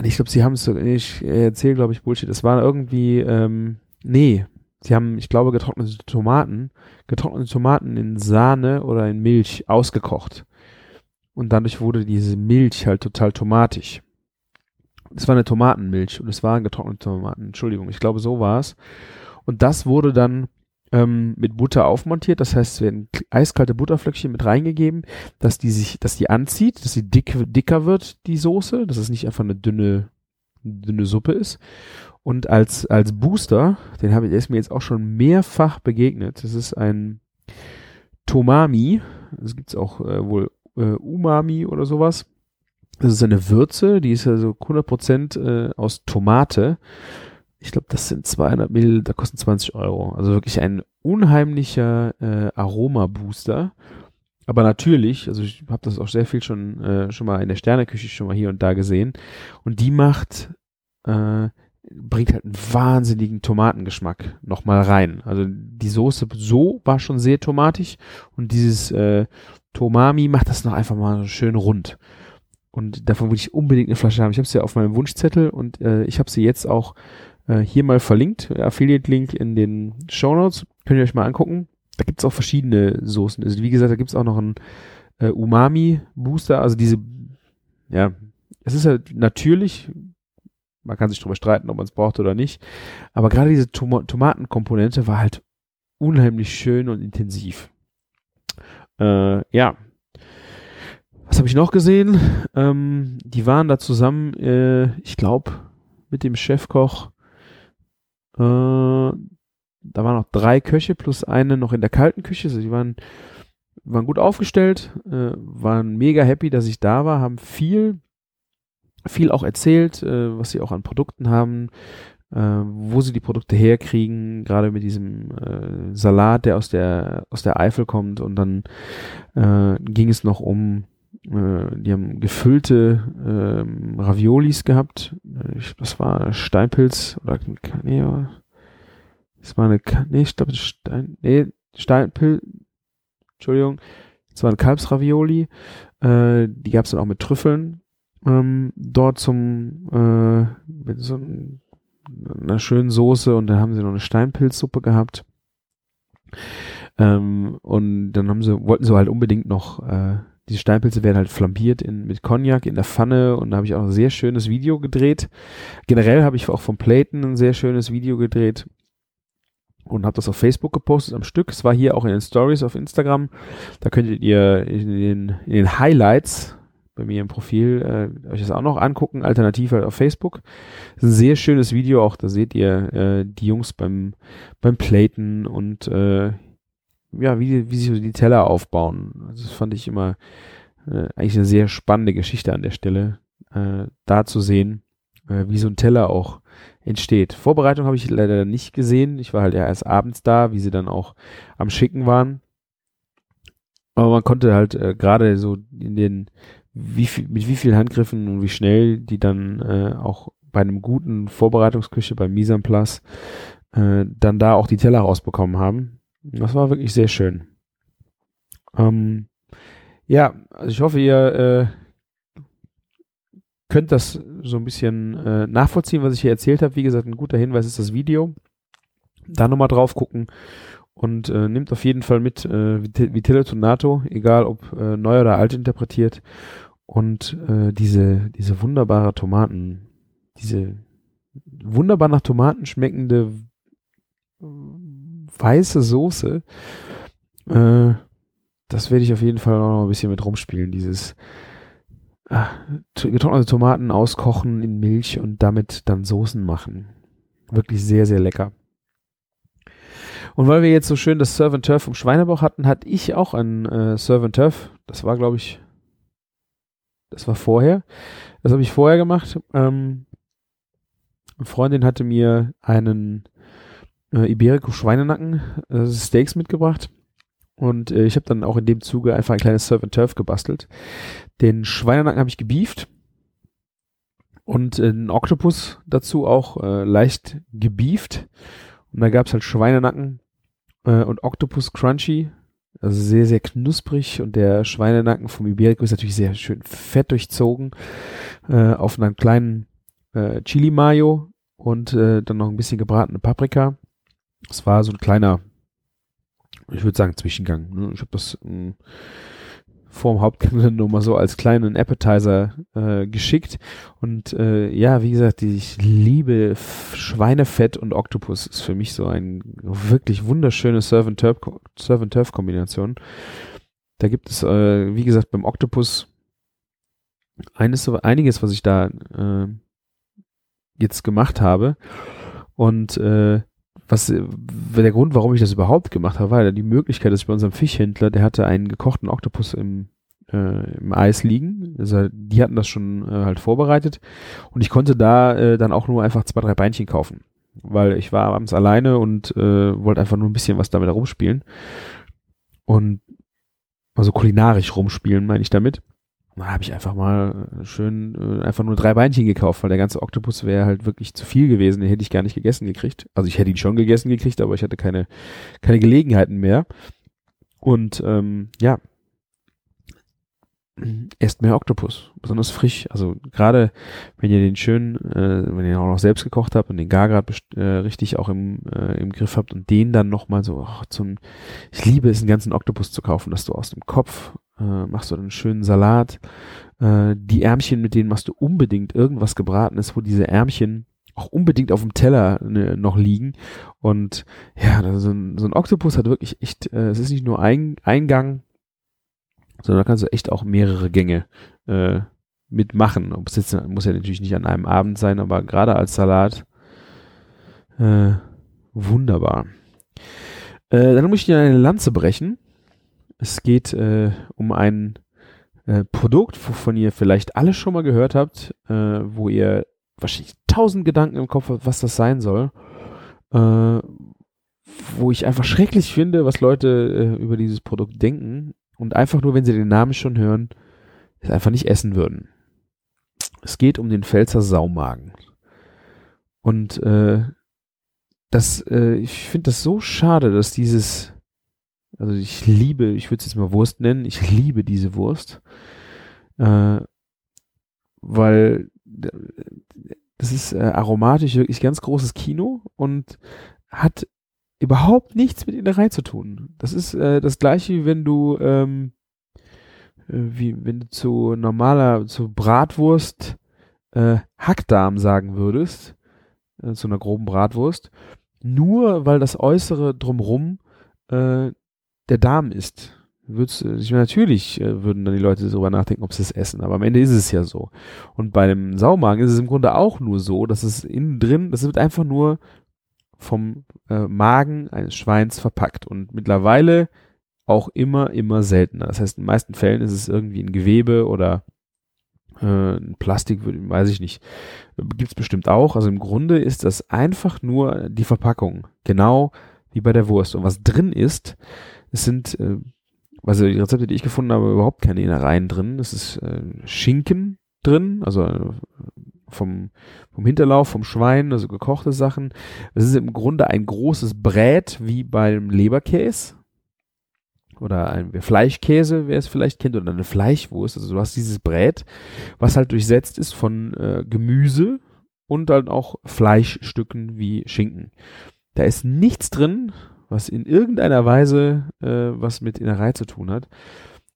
ich glaube, sie haben es, ich erzähle, glaube ich, Bullshit. Es war irgendwie, ähm, nee, sie haben, ich glaube, getrocknete Tomaten, getrocknete Tomaten in Sahne oder in Milch ausgekocht. Und dadurch wurde diese Milch halt total tomatisch. Es war eine Tomatenmilch und es waren getrocknete Tomaten. Entschuldigung, ich glaube, so war es. Und das wurde dann ähm, mit Butter aufmontiert. Das heißt, es werden eiskalte Butterflöckchen mit reingegeben, dass die sich, dass die anzieht, dass sie dick, dicker wird, die Soße, dass es nicht einfach eine dünne, dünne Suppe ist. Und als, als Booster, den habe ich, der ist mir jetzt auch schon mehrfach begegnet. Das ist ein Tomami. Das gibt's auch äh, wohl äh, Umami oder sowas. Das ist eine Würze, die ist also 100% äh, aus Tomate. Ich glaube, das sind 200 Mill, da kosten 20 Euro. Also wirklich ein unheimlicher äh, Aroma-Booster. Aber natürlich, also ich habe das auch sehr viel schon äh, schon mal in der Sterneküche schon mal hier und da gesehen. Und die macht äh, bringt halt einen wahnsinnigen Tomatengeschmack nochmal rein. Also die Soße so war schon sehr tomatisch und dieses äh, Tomami macht das noch einfach mal schön rund. Und davon würde ich unbedingt eine Flasche haben. Ich habe sie ja auf meinem Wunschzettel und äh, ich habe sie jetzt auch äh, hier mal verlinkt. Affiliate-Link in den Show Notes. Könnt ihr euch mal angucken. Da gibt's auch verschiedene Soßen. Also wie gesagt, da gibt's auch noch einen äh, Umami-Booster. Also diese, ja, es ist halt natürlich, man kann sich darüber streiten, ob man es braucht oder nicht. Aber gerade diese Tom Tomatenkomponente war halt unheimlich schön und intensiv. Äh, ja, was habe ich noch gesehen? Ähm, die waren da zusammen, äh, ich glaube, mit dem Chefkoch. Äh, da waren noch drei Köche plus eine noch in der kalten Küche. Also waren, waren gut aufgestellt, äh, waren mega happy, dass ich da war, haben viel, viel auch erzählt, äh, was sie auch an Produkten haben, äh, wo sie die Produkte herkriegen, gerade mit diesem äh, Salat, der aus der aus der Eifel kommt und dann ging es noch um die haben gefüllte ähm, Raviolis gehabt. Äh, ich, das war Steinpilz oder nee, das war eine nee, ich glaube Stein nee, Steinpilz Entschuldigung, das waren Kalbsravioli. Äh, die gab es dann auch mit Trüffeln ähm, dort zum äh, mit so einer schönen Soße und dann haben sie noch eine Steinpilzsuppe gehabt. Ähm, und dann haben sie, wollten sie halt unbedingt noch äh, diese Steinpilze werden halt flambiert in, mit Cognac in der Pfanne und da habe ich auch ein sehr schönes Video gedreht. Generell habe ich auch vom Platen ein sehr schönes Video gedreht und habe das auf Facebook gepostet am Stück. Es war hier auch in den Stories auf Instagram. Da könntet ihr in den, in den Highlights bei mir im Profil äh, euch das auch noch angucken, alternativ halt auf Facebook. Das ist ein sehr schönes Video, auch da seht ihr äh, die Jungs beim, beim Platen und äh, ja, wie, wie sie so die Teller aufbauen. Also das fand ich immer äh, eigentlich eine sehr spannende Geschichte an der Stelle, äh, da zu sehen, äh, wie so ein Teller auch entsteht. Vorbereitung habe ich leider nicht gesehen. Ich war halt ja erst abends da, wie sie dann auch am Schicken waren. Aber man konnte halt äh, gerade so in den, wie viel, mit wie vielen Handgriffen und wie schnell die dann äh, auch bei einem guten Vorbereitungsküche en Place äh, dann da auch die Teller rausbekommen haben. Das war wirklich sehr schön. Ähm, ja, also ich hoffe, ihr äh, könnt das so ein bisschen äh, nachvollziehen, was ich hier erzählt habe. Wie gesagt, ein guter Hinweis ist das Video. Da nochmal drauf gucken und äh, nimmt auf jeden Fall mit äh, Vitello Tonato, egal ob äh, neu oder alt interpretiert. Und äh, diese, diese wunderbare Tomaten, diese wunderbar nach Tomaten schmeckende weiße Soße. Äh, das werde ich auf jeden Fall noch ein bisschen mit rumspielen. Dieses ah, getrocknete Tomaten auskochen in Milch und damit dann Soßen machen. Wirklich sehr, sehr lecker. Und weil wir jetzt so schön das Serve and Turf vom Schweinebauch hatten, hatte ich auch ein äh, Serve and Turf. Das war, glaube ich, das war vorher. Das habe ich vorher gemacht. Ähm, eine Freundin hatte mir einen äh, Iberico Schweinenacken äh, Steaks mitgebracht. Und äh, ich habe dann auch in dem Zuge einfach ein kleines Surf and Turf gebastelt. Den Schweinenacken habe ich gebieft und einen Oktopus dazu auch äh, leicht gebieft. Und da gab's halt Schweinenacken äh, und Oktopus Crunchy. Also sehr, sehr knusprig und der Schweinenacken vom Iberico ist natürlich sehr schön fett durchzogen äh, auf einem kleinen äh, Chili Mayo und äh, dann noch ein bisschen gebratene Paprika Es war so ein kleiner, ich würde sagen, Zwischengang. Ne? Ich habe das äh, vor dem Hauptgang nur mal so als kleinen Appetizer äh, geschickt. Und äh, ja, wie gesagt, ich liebe Schweinefett und Oktopus. Ist für mich so ein wirklich wunderschöne Surf-and-Turf-Kombination. Da gibt es, äh, wie gesagt, beim Oktopus eines, einiges, was ich da äh, jetzt gemacht habe. Und äh, was der Grund, warum ich das überhaupt gemacht habe, war die Möglichkeit, dass ich bei unserem Fischhändler, der hatte einen gekochten Oktopus im, äh, im Eis liegen. Also die hatten das schon äh, halt vorbereitet. Und ich konnte da äh, dann auch nur einfach zwei, drei Beinchen kaufen. Weil ich war abends alleine und äh, wollte einfach nur ein bisschen was damit herumspielen. Und also kulinarisch rumspielen, meine ich damit. Und dann habe ich einfach mal äh, schön äh, einfach nur drei Beinchen gekauft, weil der ganze Oktopus wäre halt wirklich zu viel gewesen. Den hätte ich gar nicht gegessen gekriegt. Also ich hätte ihn schon gegessen gekriegt, aber ich hatte keine, keine Gelegenheiten mehr. Und ähm, ja, esst mehr Oktopus, besonders frisch. Also gerade wenn ihr den schön, äh, wenn ihr ihn auch noch selbst gekocht habt und den gar gerade äh, richtig auch im, äh, im Griff habt und den dann nochmal so oh, zum, ich liebe es, einen ganzen Oktopus zu kaufen, dass du aus dem Kopf äh, machst du einen schönen Salat. Äh, die Ärmchen, mit denen machst du unbedingt irgendwas gebratenes, wo diese Ärmchen auch unbedingt auf dem Teller ne, noch liegen. Und ja, so ein, so ein Oktopus hat wirklich echt, äh, es ist nicht nur ein Eingang, sondern da kannst du echt auch mehrere Gänge äh, mitmachen. Es jetzt muss ja natürlich nicht an einem Abend sein, aber gerade als Salat äh, wunderbar. Äh, dann muss ich dir eine Lanze brechen es geht äh, um ein äh, Produkt, wovon ihr vielleicht alle schon mal gehört habt, äh, wo ihr wahrscheinlich tausend Gedanken im Kopf habt, was das sein soll. Äh, wo ich einfach schrecklich finde, was Leute äh, über dieses Produkt denken und einfach nur, wenn sie den Namen schon hören, es einfach nicht essen würden. Es geht um den Pfälzer Saumagen. Und äh, das, äh, ich finde das so schade, dass dieses also ich liebe, ich würde es jetzt mal Wurst nennen, ich liebe diese Wurst. Äh, weil das ist äh, aromatisch wirklich ganz großes Kino und hat überhaupt nichts mit Innerei zu tun. Das ist äh, das gleiche, wie wenn du ähm, äh, wie wenn du zu normaler, zu Bratwurst äh, Hackdarm sagen würdest, äh, zu einer groben Bratwurst, nur weil das Äußere drumrum äh, der Darm ist. Würd's, ich meine, natürlich äh, würden dann die Leute darüber nachdenken, ob sie es essen, aber am Ende ist es ja so. Und bei dem Saumagen ist es im Grunde auch nur so, dass es innen drin, das wird einfach nur vom äh, Magen eines Schweins verpackt und mittlerweile auch immer, immer seltener. Das heißt, in den meisten Fällen ist es irgendwie ein Gewebe oder äh, Plastik, weiß ich nicht. Gibt es bestimmt auch. Also im Grunde ist das einfach nur die Verpackung. Genau wie bei der Wurst. Und was drin ist, es sind, äh, also die Rezepte, die ich gefunden habe, überhaupt keine Innereien drin. Es ist äh, Schinken drin, also äh, vom, vom Hinterlauf, vom Schwein, also gekochte Sachen. Es ist im Grunde ein großes Brät wie beim Leberkäse oder ein Fleischkäse, wer es vielleicht kennt, oder eine Fleischwurst. Also du hast dieses Brät, was halt durchsetzt ist von äh, Gemüse und dann auch Fleischstücken wie Schinken. Da ist nichts drin, was in irgendeiner Weise äh, was mit Innerei zu tun hat.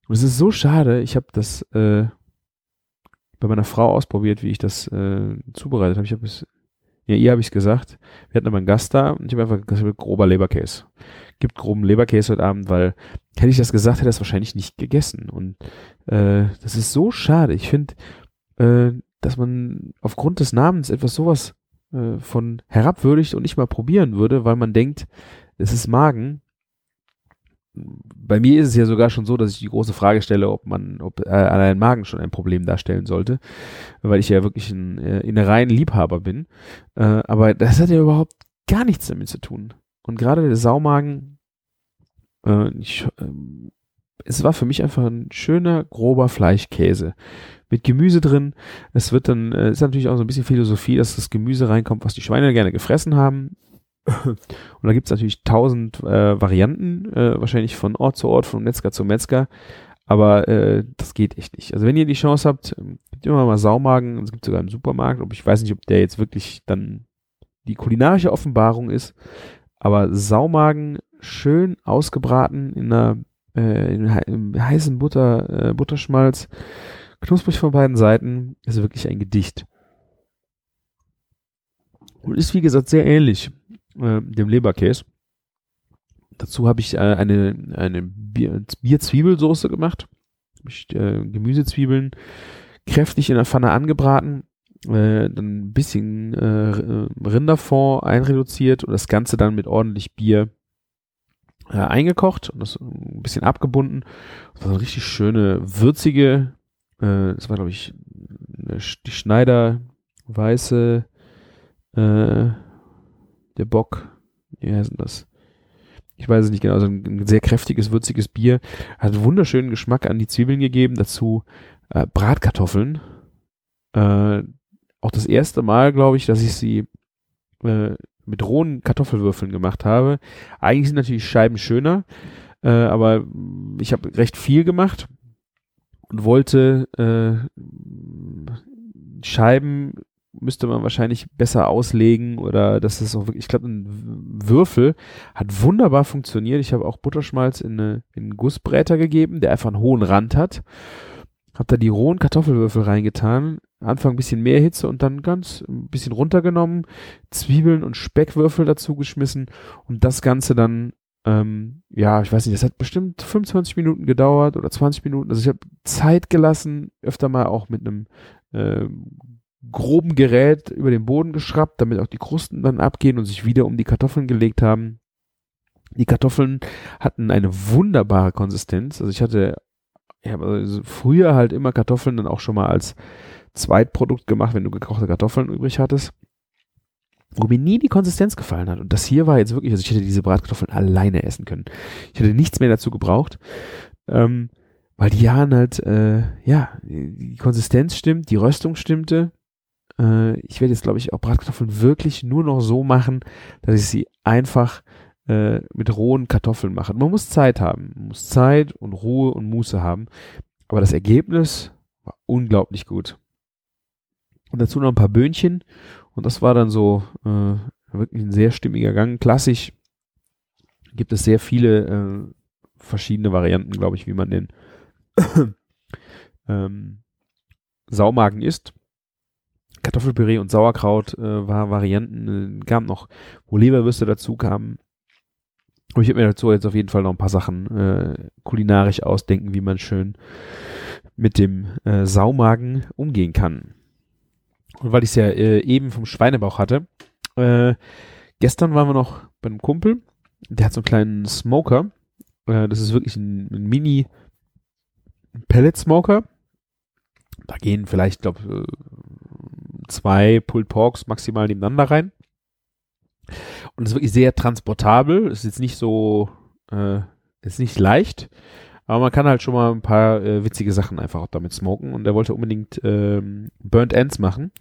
Und es ist so schade, ich habe das äh, bei meiner Frau ausprobiert, wie ich das äh, zubereitet habe. Ich habe es, ja, ihr habe ich es gesagt. Wir hatten aber einen Gast da und ich habe einfach gesagt, grober Leberkäse. Gibt groben Leberkäse heute Abend, weil hätte ich das gesagt, hätte er es wahrscheinlich nicht gegessen. Und äh, das ist so schade. Ich finde, äh, dass man aufgrund des Namens etwas sowas äh, von herabwürdigt und nicht mal probieren würde, weil man denkt, es ist Magen. Bei mir ist es ja sogar schon so, dass ich die große Frage stelle, ob man, ob äh, allein Magen schon ein Problem darstellen sollte, weil ich ja wirklich ein äh, innereien Liebhaber bin. Äh, aber das hat ja überhaupt gar nichts damit zu tun. Und gerade der Saumagen, äh, ich, äh, es war für mich einfach ein schöner, grober Fleischkäse mit Gemüse drin. Es wird dann, äh, ist natürlich auch so ein bisschen Philosophie, dass das Gemüse reinkommt, was die Schweine gerne gefressen haben. Und da gibt es natürlich tausend äh, Varianten, äh, wahrscheinlich von Ort zu Ort, von Metzger zu Metzger. Aber äh, das geht echt nicht. Also wenn ihr die Chance habt, gibt immer mal Saumagen, es gibt sogar im Supermarkt, ob ich weiß nicht, ob der jetzt wirklich dann die kulinarische Offenbarung ist, aber Saumagen schön ausgebraten in einer äh, in, in heißen Butter, äh, Butterschmalz, knusprig von beiden Seiten, ist wirklich ein Gedicht. Und ist wie gesagt sehr ähnlich äh, dem Leberkäse. Dazu habe ich äh, eine, eine Bier, Bier-Zwiebelsoße gemacht. Hab ich, äh, Gemüsezwiebeln kräftig in der Pfanne angebraten, äh, dann ein bisschen äh, Rinderfond einreduziert und das Ganze dann mit ordentlich Bier äh, eingekocht und das ein bisschen abgebunden. Das war eine richtig schöne, würzige, äh, das war glaube ich die Schneider weiße, äh, der Bock, wie heißt denn das? Ich weiß es nicht genau, also ein sehr kräftiges, würziges Bier. Hat wunderschönen Geschmack an die Zwiebeln gegeben. Dazu äh, Bratkartoffeln. Äh, auch das erste Mal, glaube ich, dass ich sie äh, mit rohen Kartoffelwürfeln gemacht habe. Eigentlich sind natürlich Scheiben schöner, äh, aber ich habe recht viel gemacht und wollte äh, Scheiben müsste man wahrscheinlich besser auslegen oder das ist auch wirklich, ich glaube, ein Würfel hat wunderbar funktioniert. Ich habe auch Butterschmalz in, eine, in einen Gussbräter gegeben, der einfach einen hohen Rand hat. Hab da die rohen Kartoffelwürfel reingetan, Anfang ein bisschen mehr Hitze und dann ganz ein bisschen runtergenommen, Zwiebeln und Speckwürfel dazu geschmissen und das Ganze dann, ähm, ja, ich weiß nicht, das hat bestimmt 25 Minuten gedauert oder 20 Minuten. Also ich habe Zeit gelassen, öfter mal auch mit einem äh, groben Gerät über den Boden geschraubt, damit auch die Krusten dann abgehen und sich wieder um die Kartoffeln gelegt haben. Die Kartoffeln hatten eine wunderbare Konsistenz. Also ich hatte habe also früher halt immer Kartoffeln dann auch schon mal als Zweitprodukt gemacht, wenn du gekochte Kartoffeln übrig hattest. Wo mir nie die Konsistenz gefallen hat. Und das hier war jetzt wirklich, also ich hätte diese Bratkartoffeln alleine essen können. Ich hätte nichts mehr dazu gebraucht. Ähm, weil die Jahren halt, äh, ja, die Konsistenz stimmt, die Röstung stimmte. Äh, ich werde jetzt, glaube ich, auch Bratkartoffeln wirklich nur noch so machen, dass ich sie einfach äh, mit rohen Kartoffeln machen. Man muss Zeit haben. Man muss Zeit und Ruhe und Muße haben. Aber das Ergebnis war unglaublich gut. Und dazu noch ein paar Böhnchen. Und das war dann so äh, wirklich ein sehr stimmiger Gang. Klassisch gibt es sehr viele äh, verschiedene Varianten, glaube ich, wie man den ähm, Saumagen isst. Kartoffelpüree und Sauerkraut äh, war Varianten, äh, gab noch, wo Leberwürste dazu kamen. Und ich habe mir dazu jetzt auf jeden Fall noch ein paar Sachen äh, kulinarisch ausdenken, wie man schön mit dem äh, Saumagen umgehen kann. Und weil ich es ja äh, eben vom Schweinebauch hatte, äh, gestern waren wir noch bei einem Kumpel, der hat so einen kleinen Smoker. Äh, das ist wirklich ein, ein Mini Pellet Smoker. Da gehen vielleicht, glaube äh, zwei Pulled Porks maximal nebeneinander rein. Und es ist wirklich sehr transportabel. Ist jetzt nicht so, äh, ist nicht leicht. Aber man kann halt schon mal ein paar äh, witzige Sachen einfach auch damit smoken. Und er wollte unbedingt ähm, Burnt Ends machen.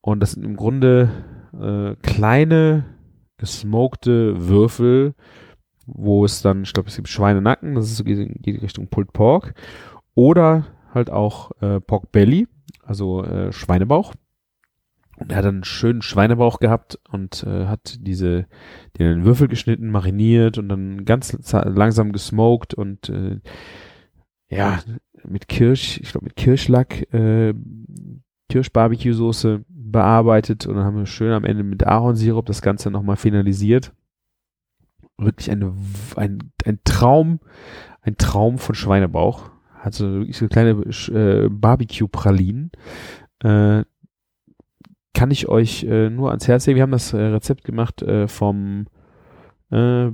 Und das sind im Grunde äh, kleine, gesmokte Würfel, wo es dann, ich glaube, es gibt Schweinenacken, das ist so geht Richtung Pulled Pork. Oder halt auch äh, Pork Belly, also äh, Schweinebauch. Und er hat einen schönen Schweinebauch gehabt und äh, hat diese, den Würfel geschnitten, mariniert und dann ganz langsam gesmoked und äh, ja, mit Kirsch, ich glaube mit Kirschlack, äh, Kirsch-Barbecue-Soße bearbeitet und dann haben wir schön am Ende mit Ahornsirup das Ganze nochmal finalisiert. Wirklich eine, ein, ein Traum, ein Traum von Schweinebauch. Hatte wirklich so kleine äh, Barbecue-Pralinen. Äh, kann ich euch äh, nur ans Herz legen. Wir haben das äh, Rezept gemacht äh, vom äh,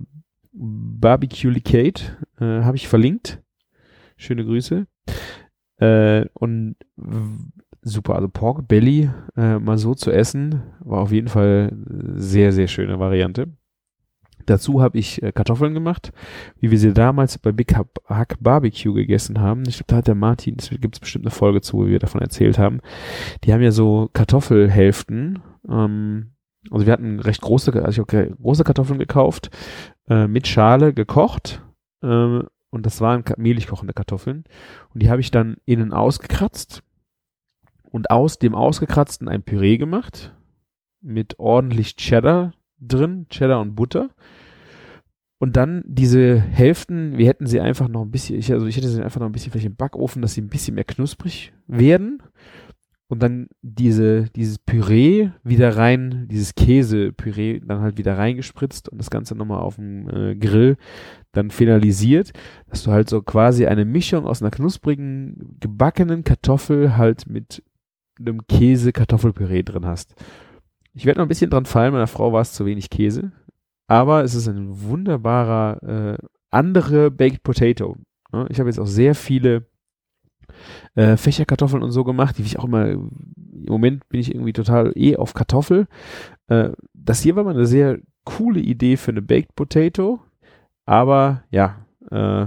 Barbecue Licate. Äh, Habe ich verlinkt. Schöne Grüße. Äh, und super, also Pork Belly äh, mal so zu essen, war auf jeden Fall sehr, sehr schöne Variante. Dazu habe ich äh, Kartoffeln gemacht, wie wir sie damals bei Big Hack Barbecue gegessen haben. Ich glaube, da hat der Martin, es gibt bestimmt eine Folge zu, wie wir davon erzählt haben. Die haben ja so Kartoffelhälften. Ähm, also wir hatten recht große, also ich habe große Kartoffeln gekauft, äh, mit Schale gekocht. Äh, und das waren mehlig kochende Kartoffeln. Und die habe ich dann innen ausgekratzt und aus dem ausgekratzten ein Püree gemacht mit ordentlich Cheddar drin, Cheddar und Butter. Und dann diese Hälften, wir hätten sie einfach noch ein bisschen, ich, also ich hätte sie einfach noch ein bisschen vielleicht im Backofen, dass sie ein bisschen mehr knusprig werden. Und dann diese, dieses Püree wieder rein, dieses Käsepüree dann halt wieder reingespritzt und das Ganze nochmal auf dem äh, Grill dann finalisiert, dass du halt so quasi eine Mischung aus einer knusprigen, gebackenen Kartoffel halt mit einem Käse-Kartoffelpüree drin hast. Ich werde noch ein bisschen dran fallen, meiner Frau war es zu wenig Käse, aber es ist ein wunderbarer äh, andere Baked Potato. Ne? Ich habe jetzt auch sehr viele äh, Fächerkartoffeln und so gemacht, die ich auch immer, im Moment bin ich irgendwie total eh auf Kartoffel. Äh, das hier war mal eine sehr coole Idee für eine Baked Potato, aber ja, äh,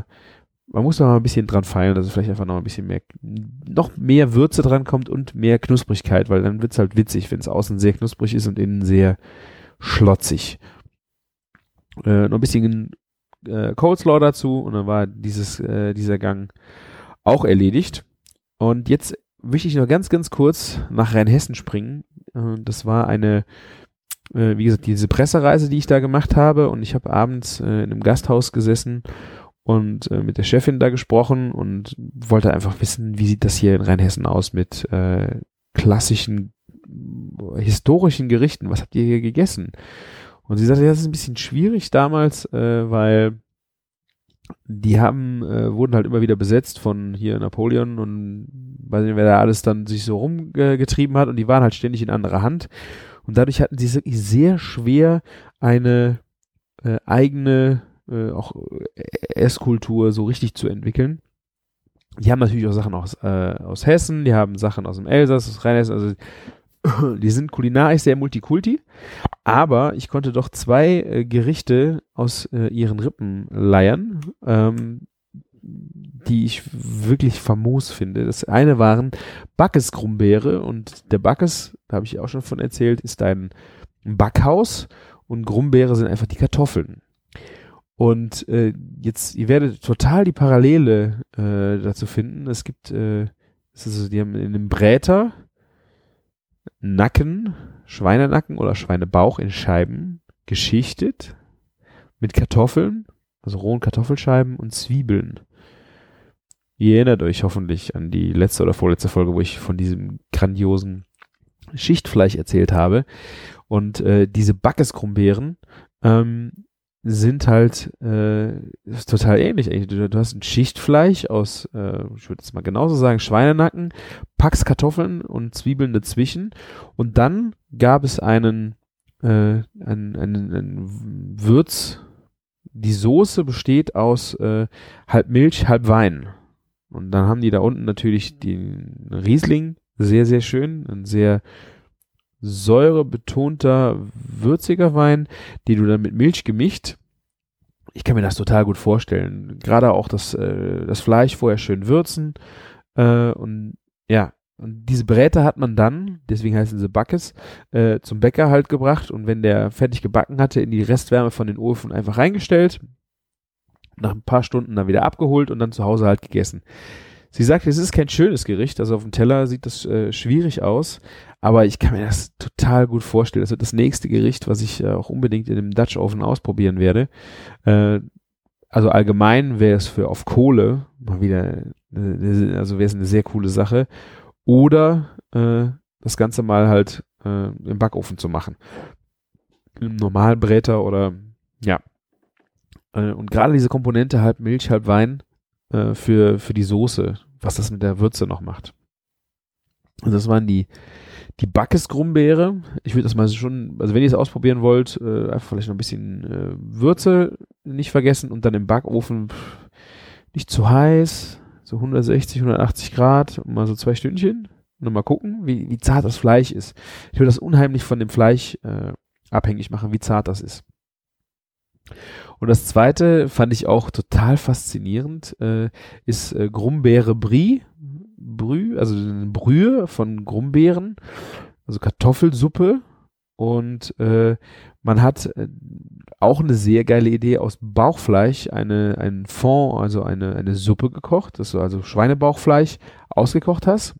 man muss noch mal ein bisschen dran feilen, dass es vielleicht einfach noch ein bisschen mehr, noch mehr Würze dran kommt und mehr Knusprigkeit, weil dann wird es halt witzig, wenn es außen sehr knusprig ist und innen sehr schlotzig. Äh, noch ein bisschen äh, Coleslaw dazu und dann war dieses, äh, dieser Gang auch erledigt. Und jetzt möchte ich noch ganz, ganz kurz nach Rheinhessen springen. Das war eine, äh, wie gesagt, diese Pressereise, die ich da gemacht habe. Und ich habe abends äh, in einem Gasthaus gesessen und äh, mit der Chefin da gesprochen und wollte einfach wissen, wie sieht das hier in Rheinhessen aus mit klassischen historischen Gerichten. Was habt ihr hier gegessen? Und sie sagte, ja, das ist ein bisschen schwierig damals, äh, weil die haben, äh, wurden halt immer wieder besetzt von hier Napoleon und weiß nicht, wer da alles dann sich so rumgetrieben hat und die waren halt ständig in anderer Hand. Und dadurch hatten sie wirklich sehr schwer eine äh, eigene äh, auch Esskultur so richtig zu entwickeln. Die haben natürlich auch Sachen aus, äh, aus Hessen, die haben Sachen aus dem Elsass, aus Rheinhessen, also die sind kulinarisch sehr multikulti, aber ich konnte doch zwei äh, Gerichte aus äh, ihren Rippen leiern, ähm, die ich wirklich famos finde. Das eine waren Backes Grumbeere und der Backes, da habe ich auch schon von erzählt, ist ein Backhaus und Grumbeere sind einfach die Kartoffeln. Und äh, jetzt, ihr werdet total die Parallele äh, dazu finden. Es gibt, äh, es ist so, die haben in einem Bräter Nacken, Schweinenacken oder Schweinebauch in Scheiben geschichtet mit Kartoffeln, also rohen Kartoffelscheiben und Zwiebeln. Ihr erinnert euch hoffentlich an die letzte oder vorletzte Folge, wo ich von diesem grandiosen Schichtfleisch erzählt habe. Und äh, diese Backeskrummbeeren ähm, sind halt äh, ist total ähnlich. Du, du, hast ein Schichtfleisch aus, äh, ich würde jetzt mal genauso sagen, Schweinenacken, packst Kartoffeln und Zwiebeln dazwischen und dann gab es einen, äh, einen, einen, einen Würz. Die Soße besteht aus äh, halb Milch, halb Wein. Und dann haben die da unten natürlich den Riesling, sehr, sehr schön, ein sehr säurebetonter, würziger Wein, den du dann mit Milch gemischt. Ich kann mir das total gut vorstellen. Gerade auch das, äh, das Fleisch vorher schön würzen. Äh, und ja, und diese Bräte hat man dann, deswegen heißen sie Backes, äh, zum Bäcker halt gebracht und wenn der fertig gebacken hatte, in die Restwärme von den Ofen einfach reingestellt, nach ein paar Stunden dann wieder abgeholt und dann zu Hause halt gegessen. Sie sagt, es ist kein schönes Gericht, also auf dem Teller sieht das äh, schwierig aus, aber ich kann mir das total gut vorstellen. Das wird das nächste Gericht, was ich äh, auch unbedingt in dem Dutch Oven ausprobieren werde. Äh, also allgemein wäre es für auf Kohle mal wieder, also wäre es eine sehr coole Sache. Oder äh, das Ganze mal halt äh, im Backofen zu machen. Im normalen Bräter oder ja. Äh, und gerade diese Komponente halb Milch, halb Wein, äh, für, für die Soße, was das mit der Würze noch macht. Und das waren die, die Backes-Grumbeere. Ich würde das mal schon, also wenn ihr es ausprobieren wollt, äh, einfach vielleicht noch ein bisschen äh, Würze nicht vergessen und dann im Backofen pff, nicht zu heiß, so 160, 180 Grad, mal so zwei Stündchen. Und mal gucken, wie, wie zart das Fleisch ist. Ich würde das unheimlich von dem Fleisch äh, abhängig machen, wie zart das ist. Und das zweite fand ich auch total faszinierend, äh, ist äh, Grumbeere Brie, Brü, also eine Brühe von Grumbeeren, also Kartoffelsuppe und äh, man hat äh, auch eine sehr geile Idee aus Bauchfleisch, eine, einen Fond, also eine, eine Suppe gekocht, dass du also Schweinebauchfleisch ausgekocht hast.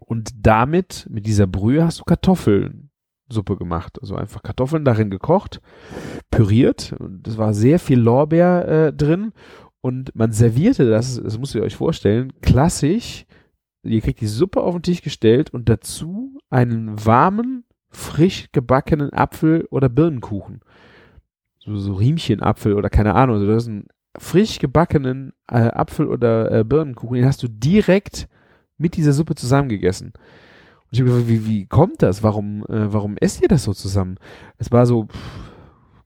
Und damit, mit dieser Brühe, hast du Kartoffeln Kartoffelsuppe gemacht. Also einfach Kartoffeln darin gekocht, püriert. Das war sehr viel Lorbeer äh, drin. Und man servierte das, das müsst ihr euch vorstellen, klassisch. Ihr kriegt die Suppe auf den Tisch gestellt und dazu einen warmen, frisch gebackenen Apfel- oder Birnenkuchen. So, so Riemchenapfel oder keine Ahnung. Also das ist ein frisch gebackenen äh, Apfel- oder äh, Birnenkuchen, den hast du direkt mit dieser Suppe zusammengegessen. Und ich habe gefragt, wie, wie kommt das? Warum, äh, warum esst ihr das so zusammen? Es war so, pff,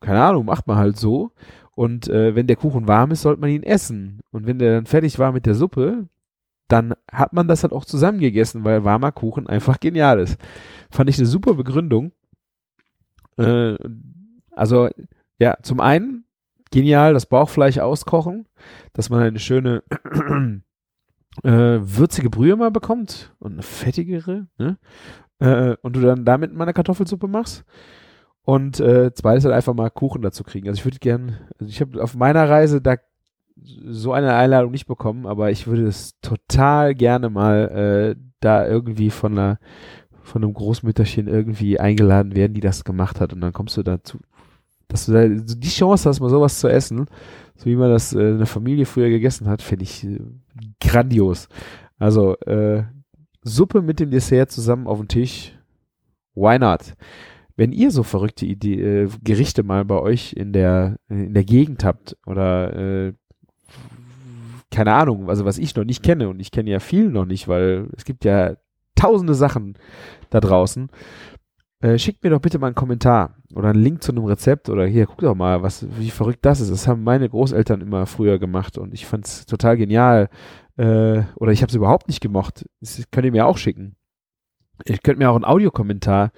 keine Ahnung, macht man halt so. Und äh, wenn der Kuchen warm ist, sollte man ihn essen. Und wenn der dann fertig war mit der Suppe, dann hat man das halt auch zusammengegessen, weil warmer Kuchen einfach genial ist. Fand ich eine super Begründung. Äh, also, ja, zum einen genial das Bauchfleisch auskochen, dass man eine schöne äh, würzige Brühe mal bekommt und eine fettigere, ne? Äh, und du dann damit mal eine Kartoffelsuppe machst. Und äh, zweites halt einfach mal Kuchen dazu kriegen. Also ich würde gern, also ich habe auf meiner Reise da so eine Einladung nicht bekommen, aber ich würde es total gerne mal äh, da irgendwie von einer von einem Großmütterchen irgendwie eingeladen werden, die das gemacht hat und dann kommst du dazu, dass du da die Chance hast, mal sowas zu essen, so wie man das äh, in der Familie früher gegessen hat, finde ich äh, grandios. Also äh, Suppe mit dem Dessert zusammen auf dem Tisch, why not? Wenn ihr so verrückte Idee, äh, Gerichte mal bei euch in der in der Gegend habt oder äh, keine Ahnung, also was ich noch nicht kenne und ich kenne ja viel noch nicht, weil es gibt ja tausende Sachen da draußen. Äh, schickt mir doch bitte mal einen Kommentar oder einen Link zu einem Rezept oder hier, guck doch mal, was, wie verrückt das ist. Das haben meine Großeltern immer früher gemacht und ich fand es total genial. Äh, oder ich habe es überhaupt nicht gemocht. Das könnt ihr mir auch schicken. Ihr könnt mir auch einen Audiokommentar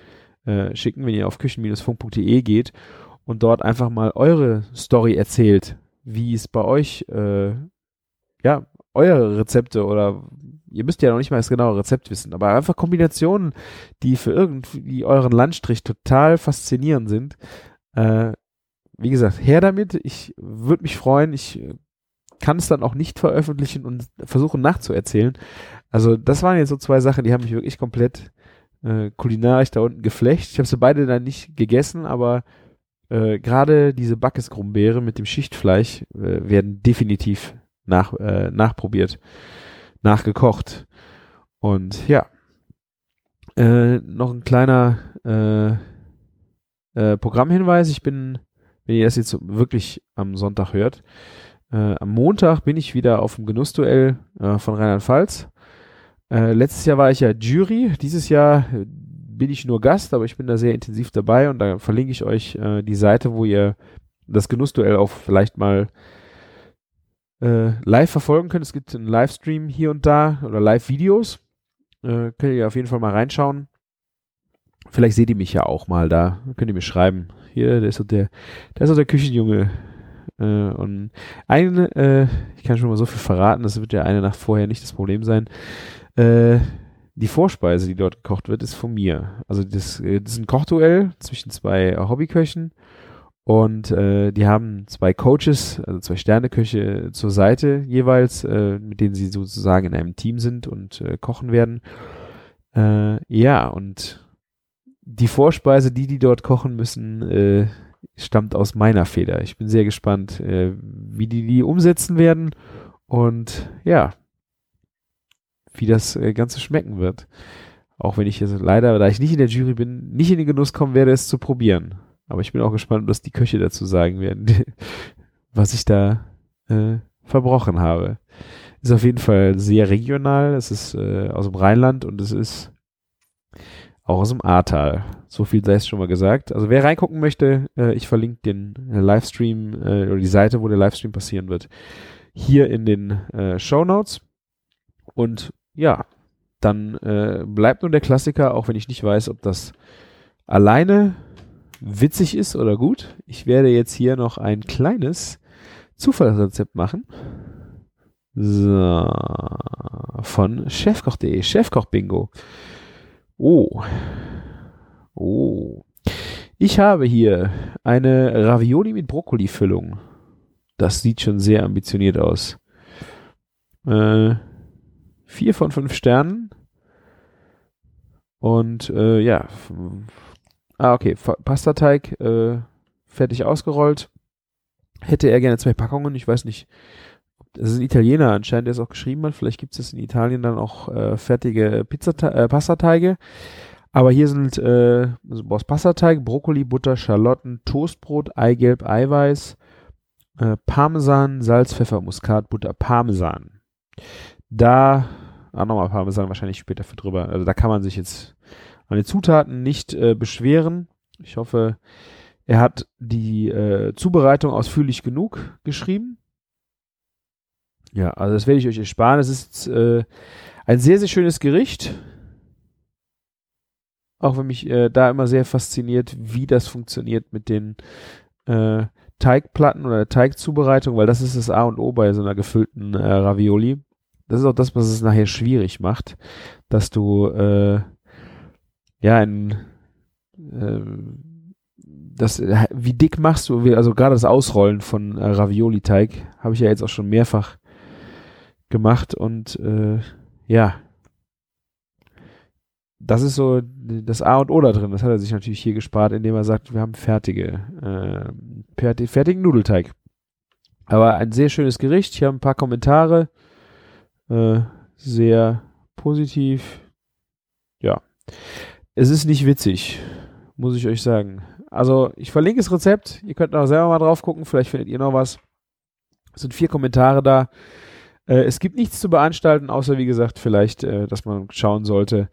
äh, schicken, wenn ihr auf küchen-funk.de geht und dort einfach mal eure Story erzählt, wie es bei euch, äh, ja, eure Rezepte oder ihr müsst ja noch nicht mal das genaue Rezept wissen, aber einfach Kombinationen, die für irgendwie euren Landstrich total faszinierend sind. Äh, wie gesagt, her damit. Ich würde mich freuen. Ich kann es dann auch nicht veröffentlichen und versuchen nachzuerzählen. Also das waren jetzt so zwei Sachen, die haben mich wirklich komplett äh, kulinarisch da unten geflecht. Ich habe sie beide dann nicht gegessen, aber äh, gerade diese Backesgrumbeere mit dem Schichtfleisch äh, werden definitiv nach, äh, nachprobiert, nachgekocht. Und ja, äh, noch ein kleiner äh, äh, Programmhinweis. Ich bin, wenn ihr das jetzt wirklich am Sonntag hört, äh, am Montag bin ich wieder auf dem Genussduell äh, von Rheinland-Pfalz. Letztes Jahr war ich ja Jury, dieses Jahr bin ich nur Gast, aber ich bin da sehr intensiv dabei und da verlinke ich euch die Seite, wo ihr das Genussduell auch vielleicht mal äh, live verfolgen könnt. Es gibt einen Livestream hier und da oder Live-Videos. Äh, könnt ihr auf jeden Fall mal reinschauen. Vielleicht seht ihr mich ja auch mal da. Könnt ihr mir schreiben. Hier, der ist so der, der ist so der Küchenjunge. Äh, und eine, äh, ich kann schon mal so viel verraten, das wird ja eine Nacht vorher nicht das Problem sein. Äh, die Vorspeise, die dort gekocht wird, ist von mir. Also das, äh, das ist ein Kochduell zwischen zwei Hobbyköchen und äh, die haben zwei Coaches, also zwei Sterneköche zur Seite jeweils, äh, mit denen sie sozusagen in einem Team sind und äh, kochen werden. Äh, ja, und die Vorspeise, die die dort kochen müssen, äh, stammt aus meiner Feder. Ich bin sehr gespannt, äh, wie die die umsetzen werden und ja, wie das äh, Ganze schmecken wird. Auch wenn ich jetzt leider, da ich nicht in der Jury bin, nicht in den Genuss kommen werde, es zu probieren. Aber ich bin auch gespannt, was die Köche dazu sagen werden, was ich da äh, verbrochen habe. Ist auf jeden Fall sehr regional. Es ist äh, aus dem Rheinland und es ist auch aus dem Ahrtal. So viel sei es schon mal gesagt. Also wer reingucken möchte, äh, ich verlinke den äh, Livestream äh, oder die Seite, wo der Livestream passieren wird, hier in den äh, Show Notes. Und ja, dann äh, bleibt nun der Klassiker, auch wenn ich nicht weiß, ob das alleine witzig ist oder gut. Ich werde jetzt hier noch ein kleines Zufallsrezept machen. So, von chefkoch.de, Chefkoch Bingo. Oh. Oh. Ich habe hier eine Ravioli mit Brokkoli-Füllung. Das sieht schon sehr ambitioniert aus. Äh, vier von fünf Sternen. Und äh, ja, Ah, okay. Pastateig äh, fertig ausgerollt. Hätte er gerne zwei Packungen. Ich weiß nicht. Das ist ein Italiener anscheinend, der es auch geschrieben hat. Vielleicht gibt es in Italien dann auch äh, fertige Pizzate äh, Pastateige. Aber hier sind äh, also aus Passateig, Brokkoli, Butter, Schalotten, Toastbrot, Eigelb, Eiweiß, äh, Parmesan, Salz, Pfeffer, Muskat, Butter, Parmesan. Da, ah, nochmal Parmesan wahrscheinlich später für drüber. Also da kann man sich jetzt den Zutaten nicht äh, beschweren. Ich hoffe, er hat die äh, Zubereitung ausführlich genug geschrieben. Ja, also das werde ich euch ersparen. Es ist äh, ein sehr, sehr schönes Gericht. Auch wenn mich äh, da immer sehr fasziniert, wie das funktioniert mit den äh, Teigplatten oder der Teigzubereitung, weil das ist das A und O bei so einer gefüllten äh, Ravioli. Das ist auch das, was es nachher schwierig macht, dass du äh, ja ein äh, das, wie dick machst du, also gerade das Ausrollen von äh, Ravioli-Teig habe ich ja jetzt auch schon mehrfach gemacht und äh, ja, das ist so das A und O da drin. Das hat er sich natürlich hier gespart, indem er sagt, wir haben fertige, äh, fertigen Nudelteig. Aber ein sehr schönes Gericht. Hier haben ein paar Kommentare. Äh, sehr positiv. Ja. Es ist nicht witzig, muss ich euch sagen. Also, ich verlinke das Rezept. Ihr könnt auch selber mal drauf gucken. Vielleicht findet ihr noch was. Es sind vier Kommentare da. Äh, es gibt nichts zu beanstalten, außer wie gesagt, vielleicht, äh, dass man schauen sollte,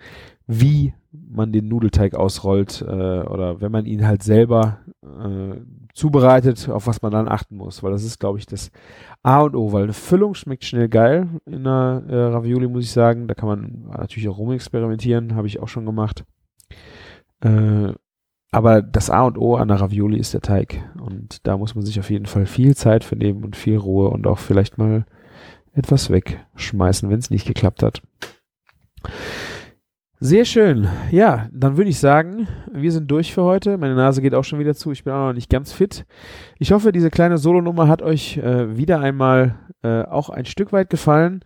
wie man den Nudelteig ausrollt äh, oder wenn man ihn halt selber äh, zubereitet, auf was man dann achten muss, weil das ist, glaube ich, das A und O, weil eine Füllung schmeckt schnell geil in einer äh, Ravioli, muss ich sagen. Da kann man natürlich auch rumexperimentieren, habe ich auch schon gemacht. Äh, aber das A und O an der Ravioli ist der Teig und da muss man sich auf jeden Fall viel Zeit für nehmen und viel Ruhe und auch vielleicht mal etwas wegschmeißen, wenn es nicht geklappt hat. Sehr schön. Ja, dann würde ich sagen, wir sind durch für heute. Meine Nase geht auch schon wieder zu. Ich bin auch noch nicht ganz fit. Ich hoffe, diese kleine Solonummer hat euch äh, wieder einmal äh, auch ein Stück weit gefallen.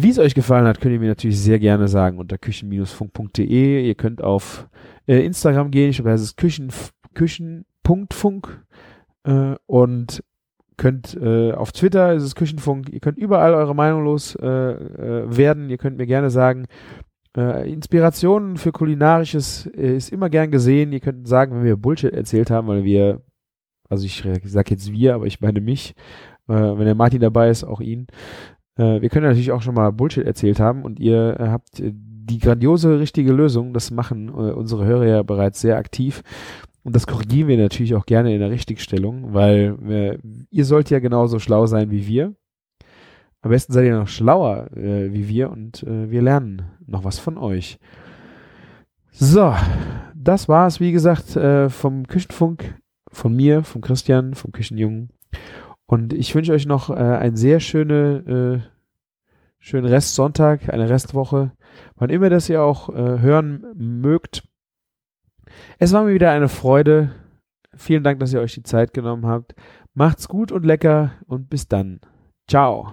Wie es euch gefallen hat, könnt ihr mir natürlich sehr gerne sagen unter küchen-funk.de. Ihr könnt auf äh, Instagram gehen. Ich glaube, das ist küchen, küchen.funk äh, und könnt äh, auf Twitter ist es Küchenfunk. Ihr könnt überall eure Meinung los äh, äh, werden. Ihr könnt mir gerne sagen, äh, Inspirationen für kulinarisches äh, ist immer gern gesehen. Ihr könnt sagen, wenn wir Bullshit erzählt haben, weil wir, also ich sage jetzt wir, aber ich meine mich, wenn der Martin dabei ist, auch ihn. Äh, wir können natürlich auch schon mal Bullshit erzählt haben und ihr äh, habt die grandiose richtige Lösung. Das machen äh, unsere Hörer ja bereits sehr aktiv. Und das korrigieren wir natürlich auch gerne in der Richtigstellung, weil ihr sollt ja genauso schlau sein wie wir. Am besten seid ihr noch schlauer äh, wie wir und äh, wir lernen noch was von euch. So, das war es, wie gesagt, äh, vom Küchenfunk, von mir, vom Christian, vom Küchenjungen. Und ich wünsche euch noch äh, einen sehr schöne, äh, schönen Restsonntag, eine Restwoche. Wann immer das ihr auch äh, hören mögt. Es war mir wieder eine Freude. Vielen Dank, dass ihr euch die Zeit genommen habt. Macht's gut und lecker und bis dann. Ciao.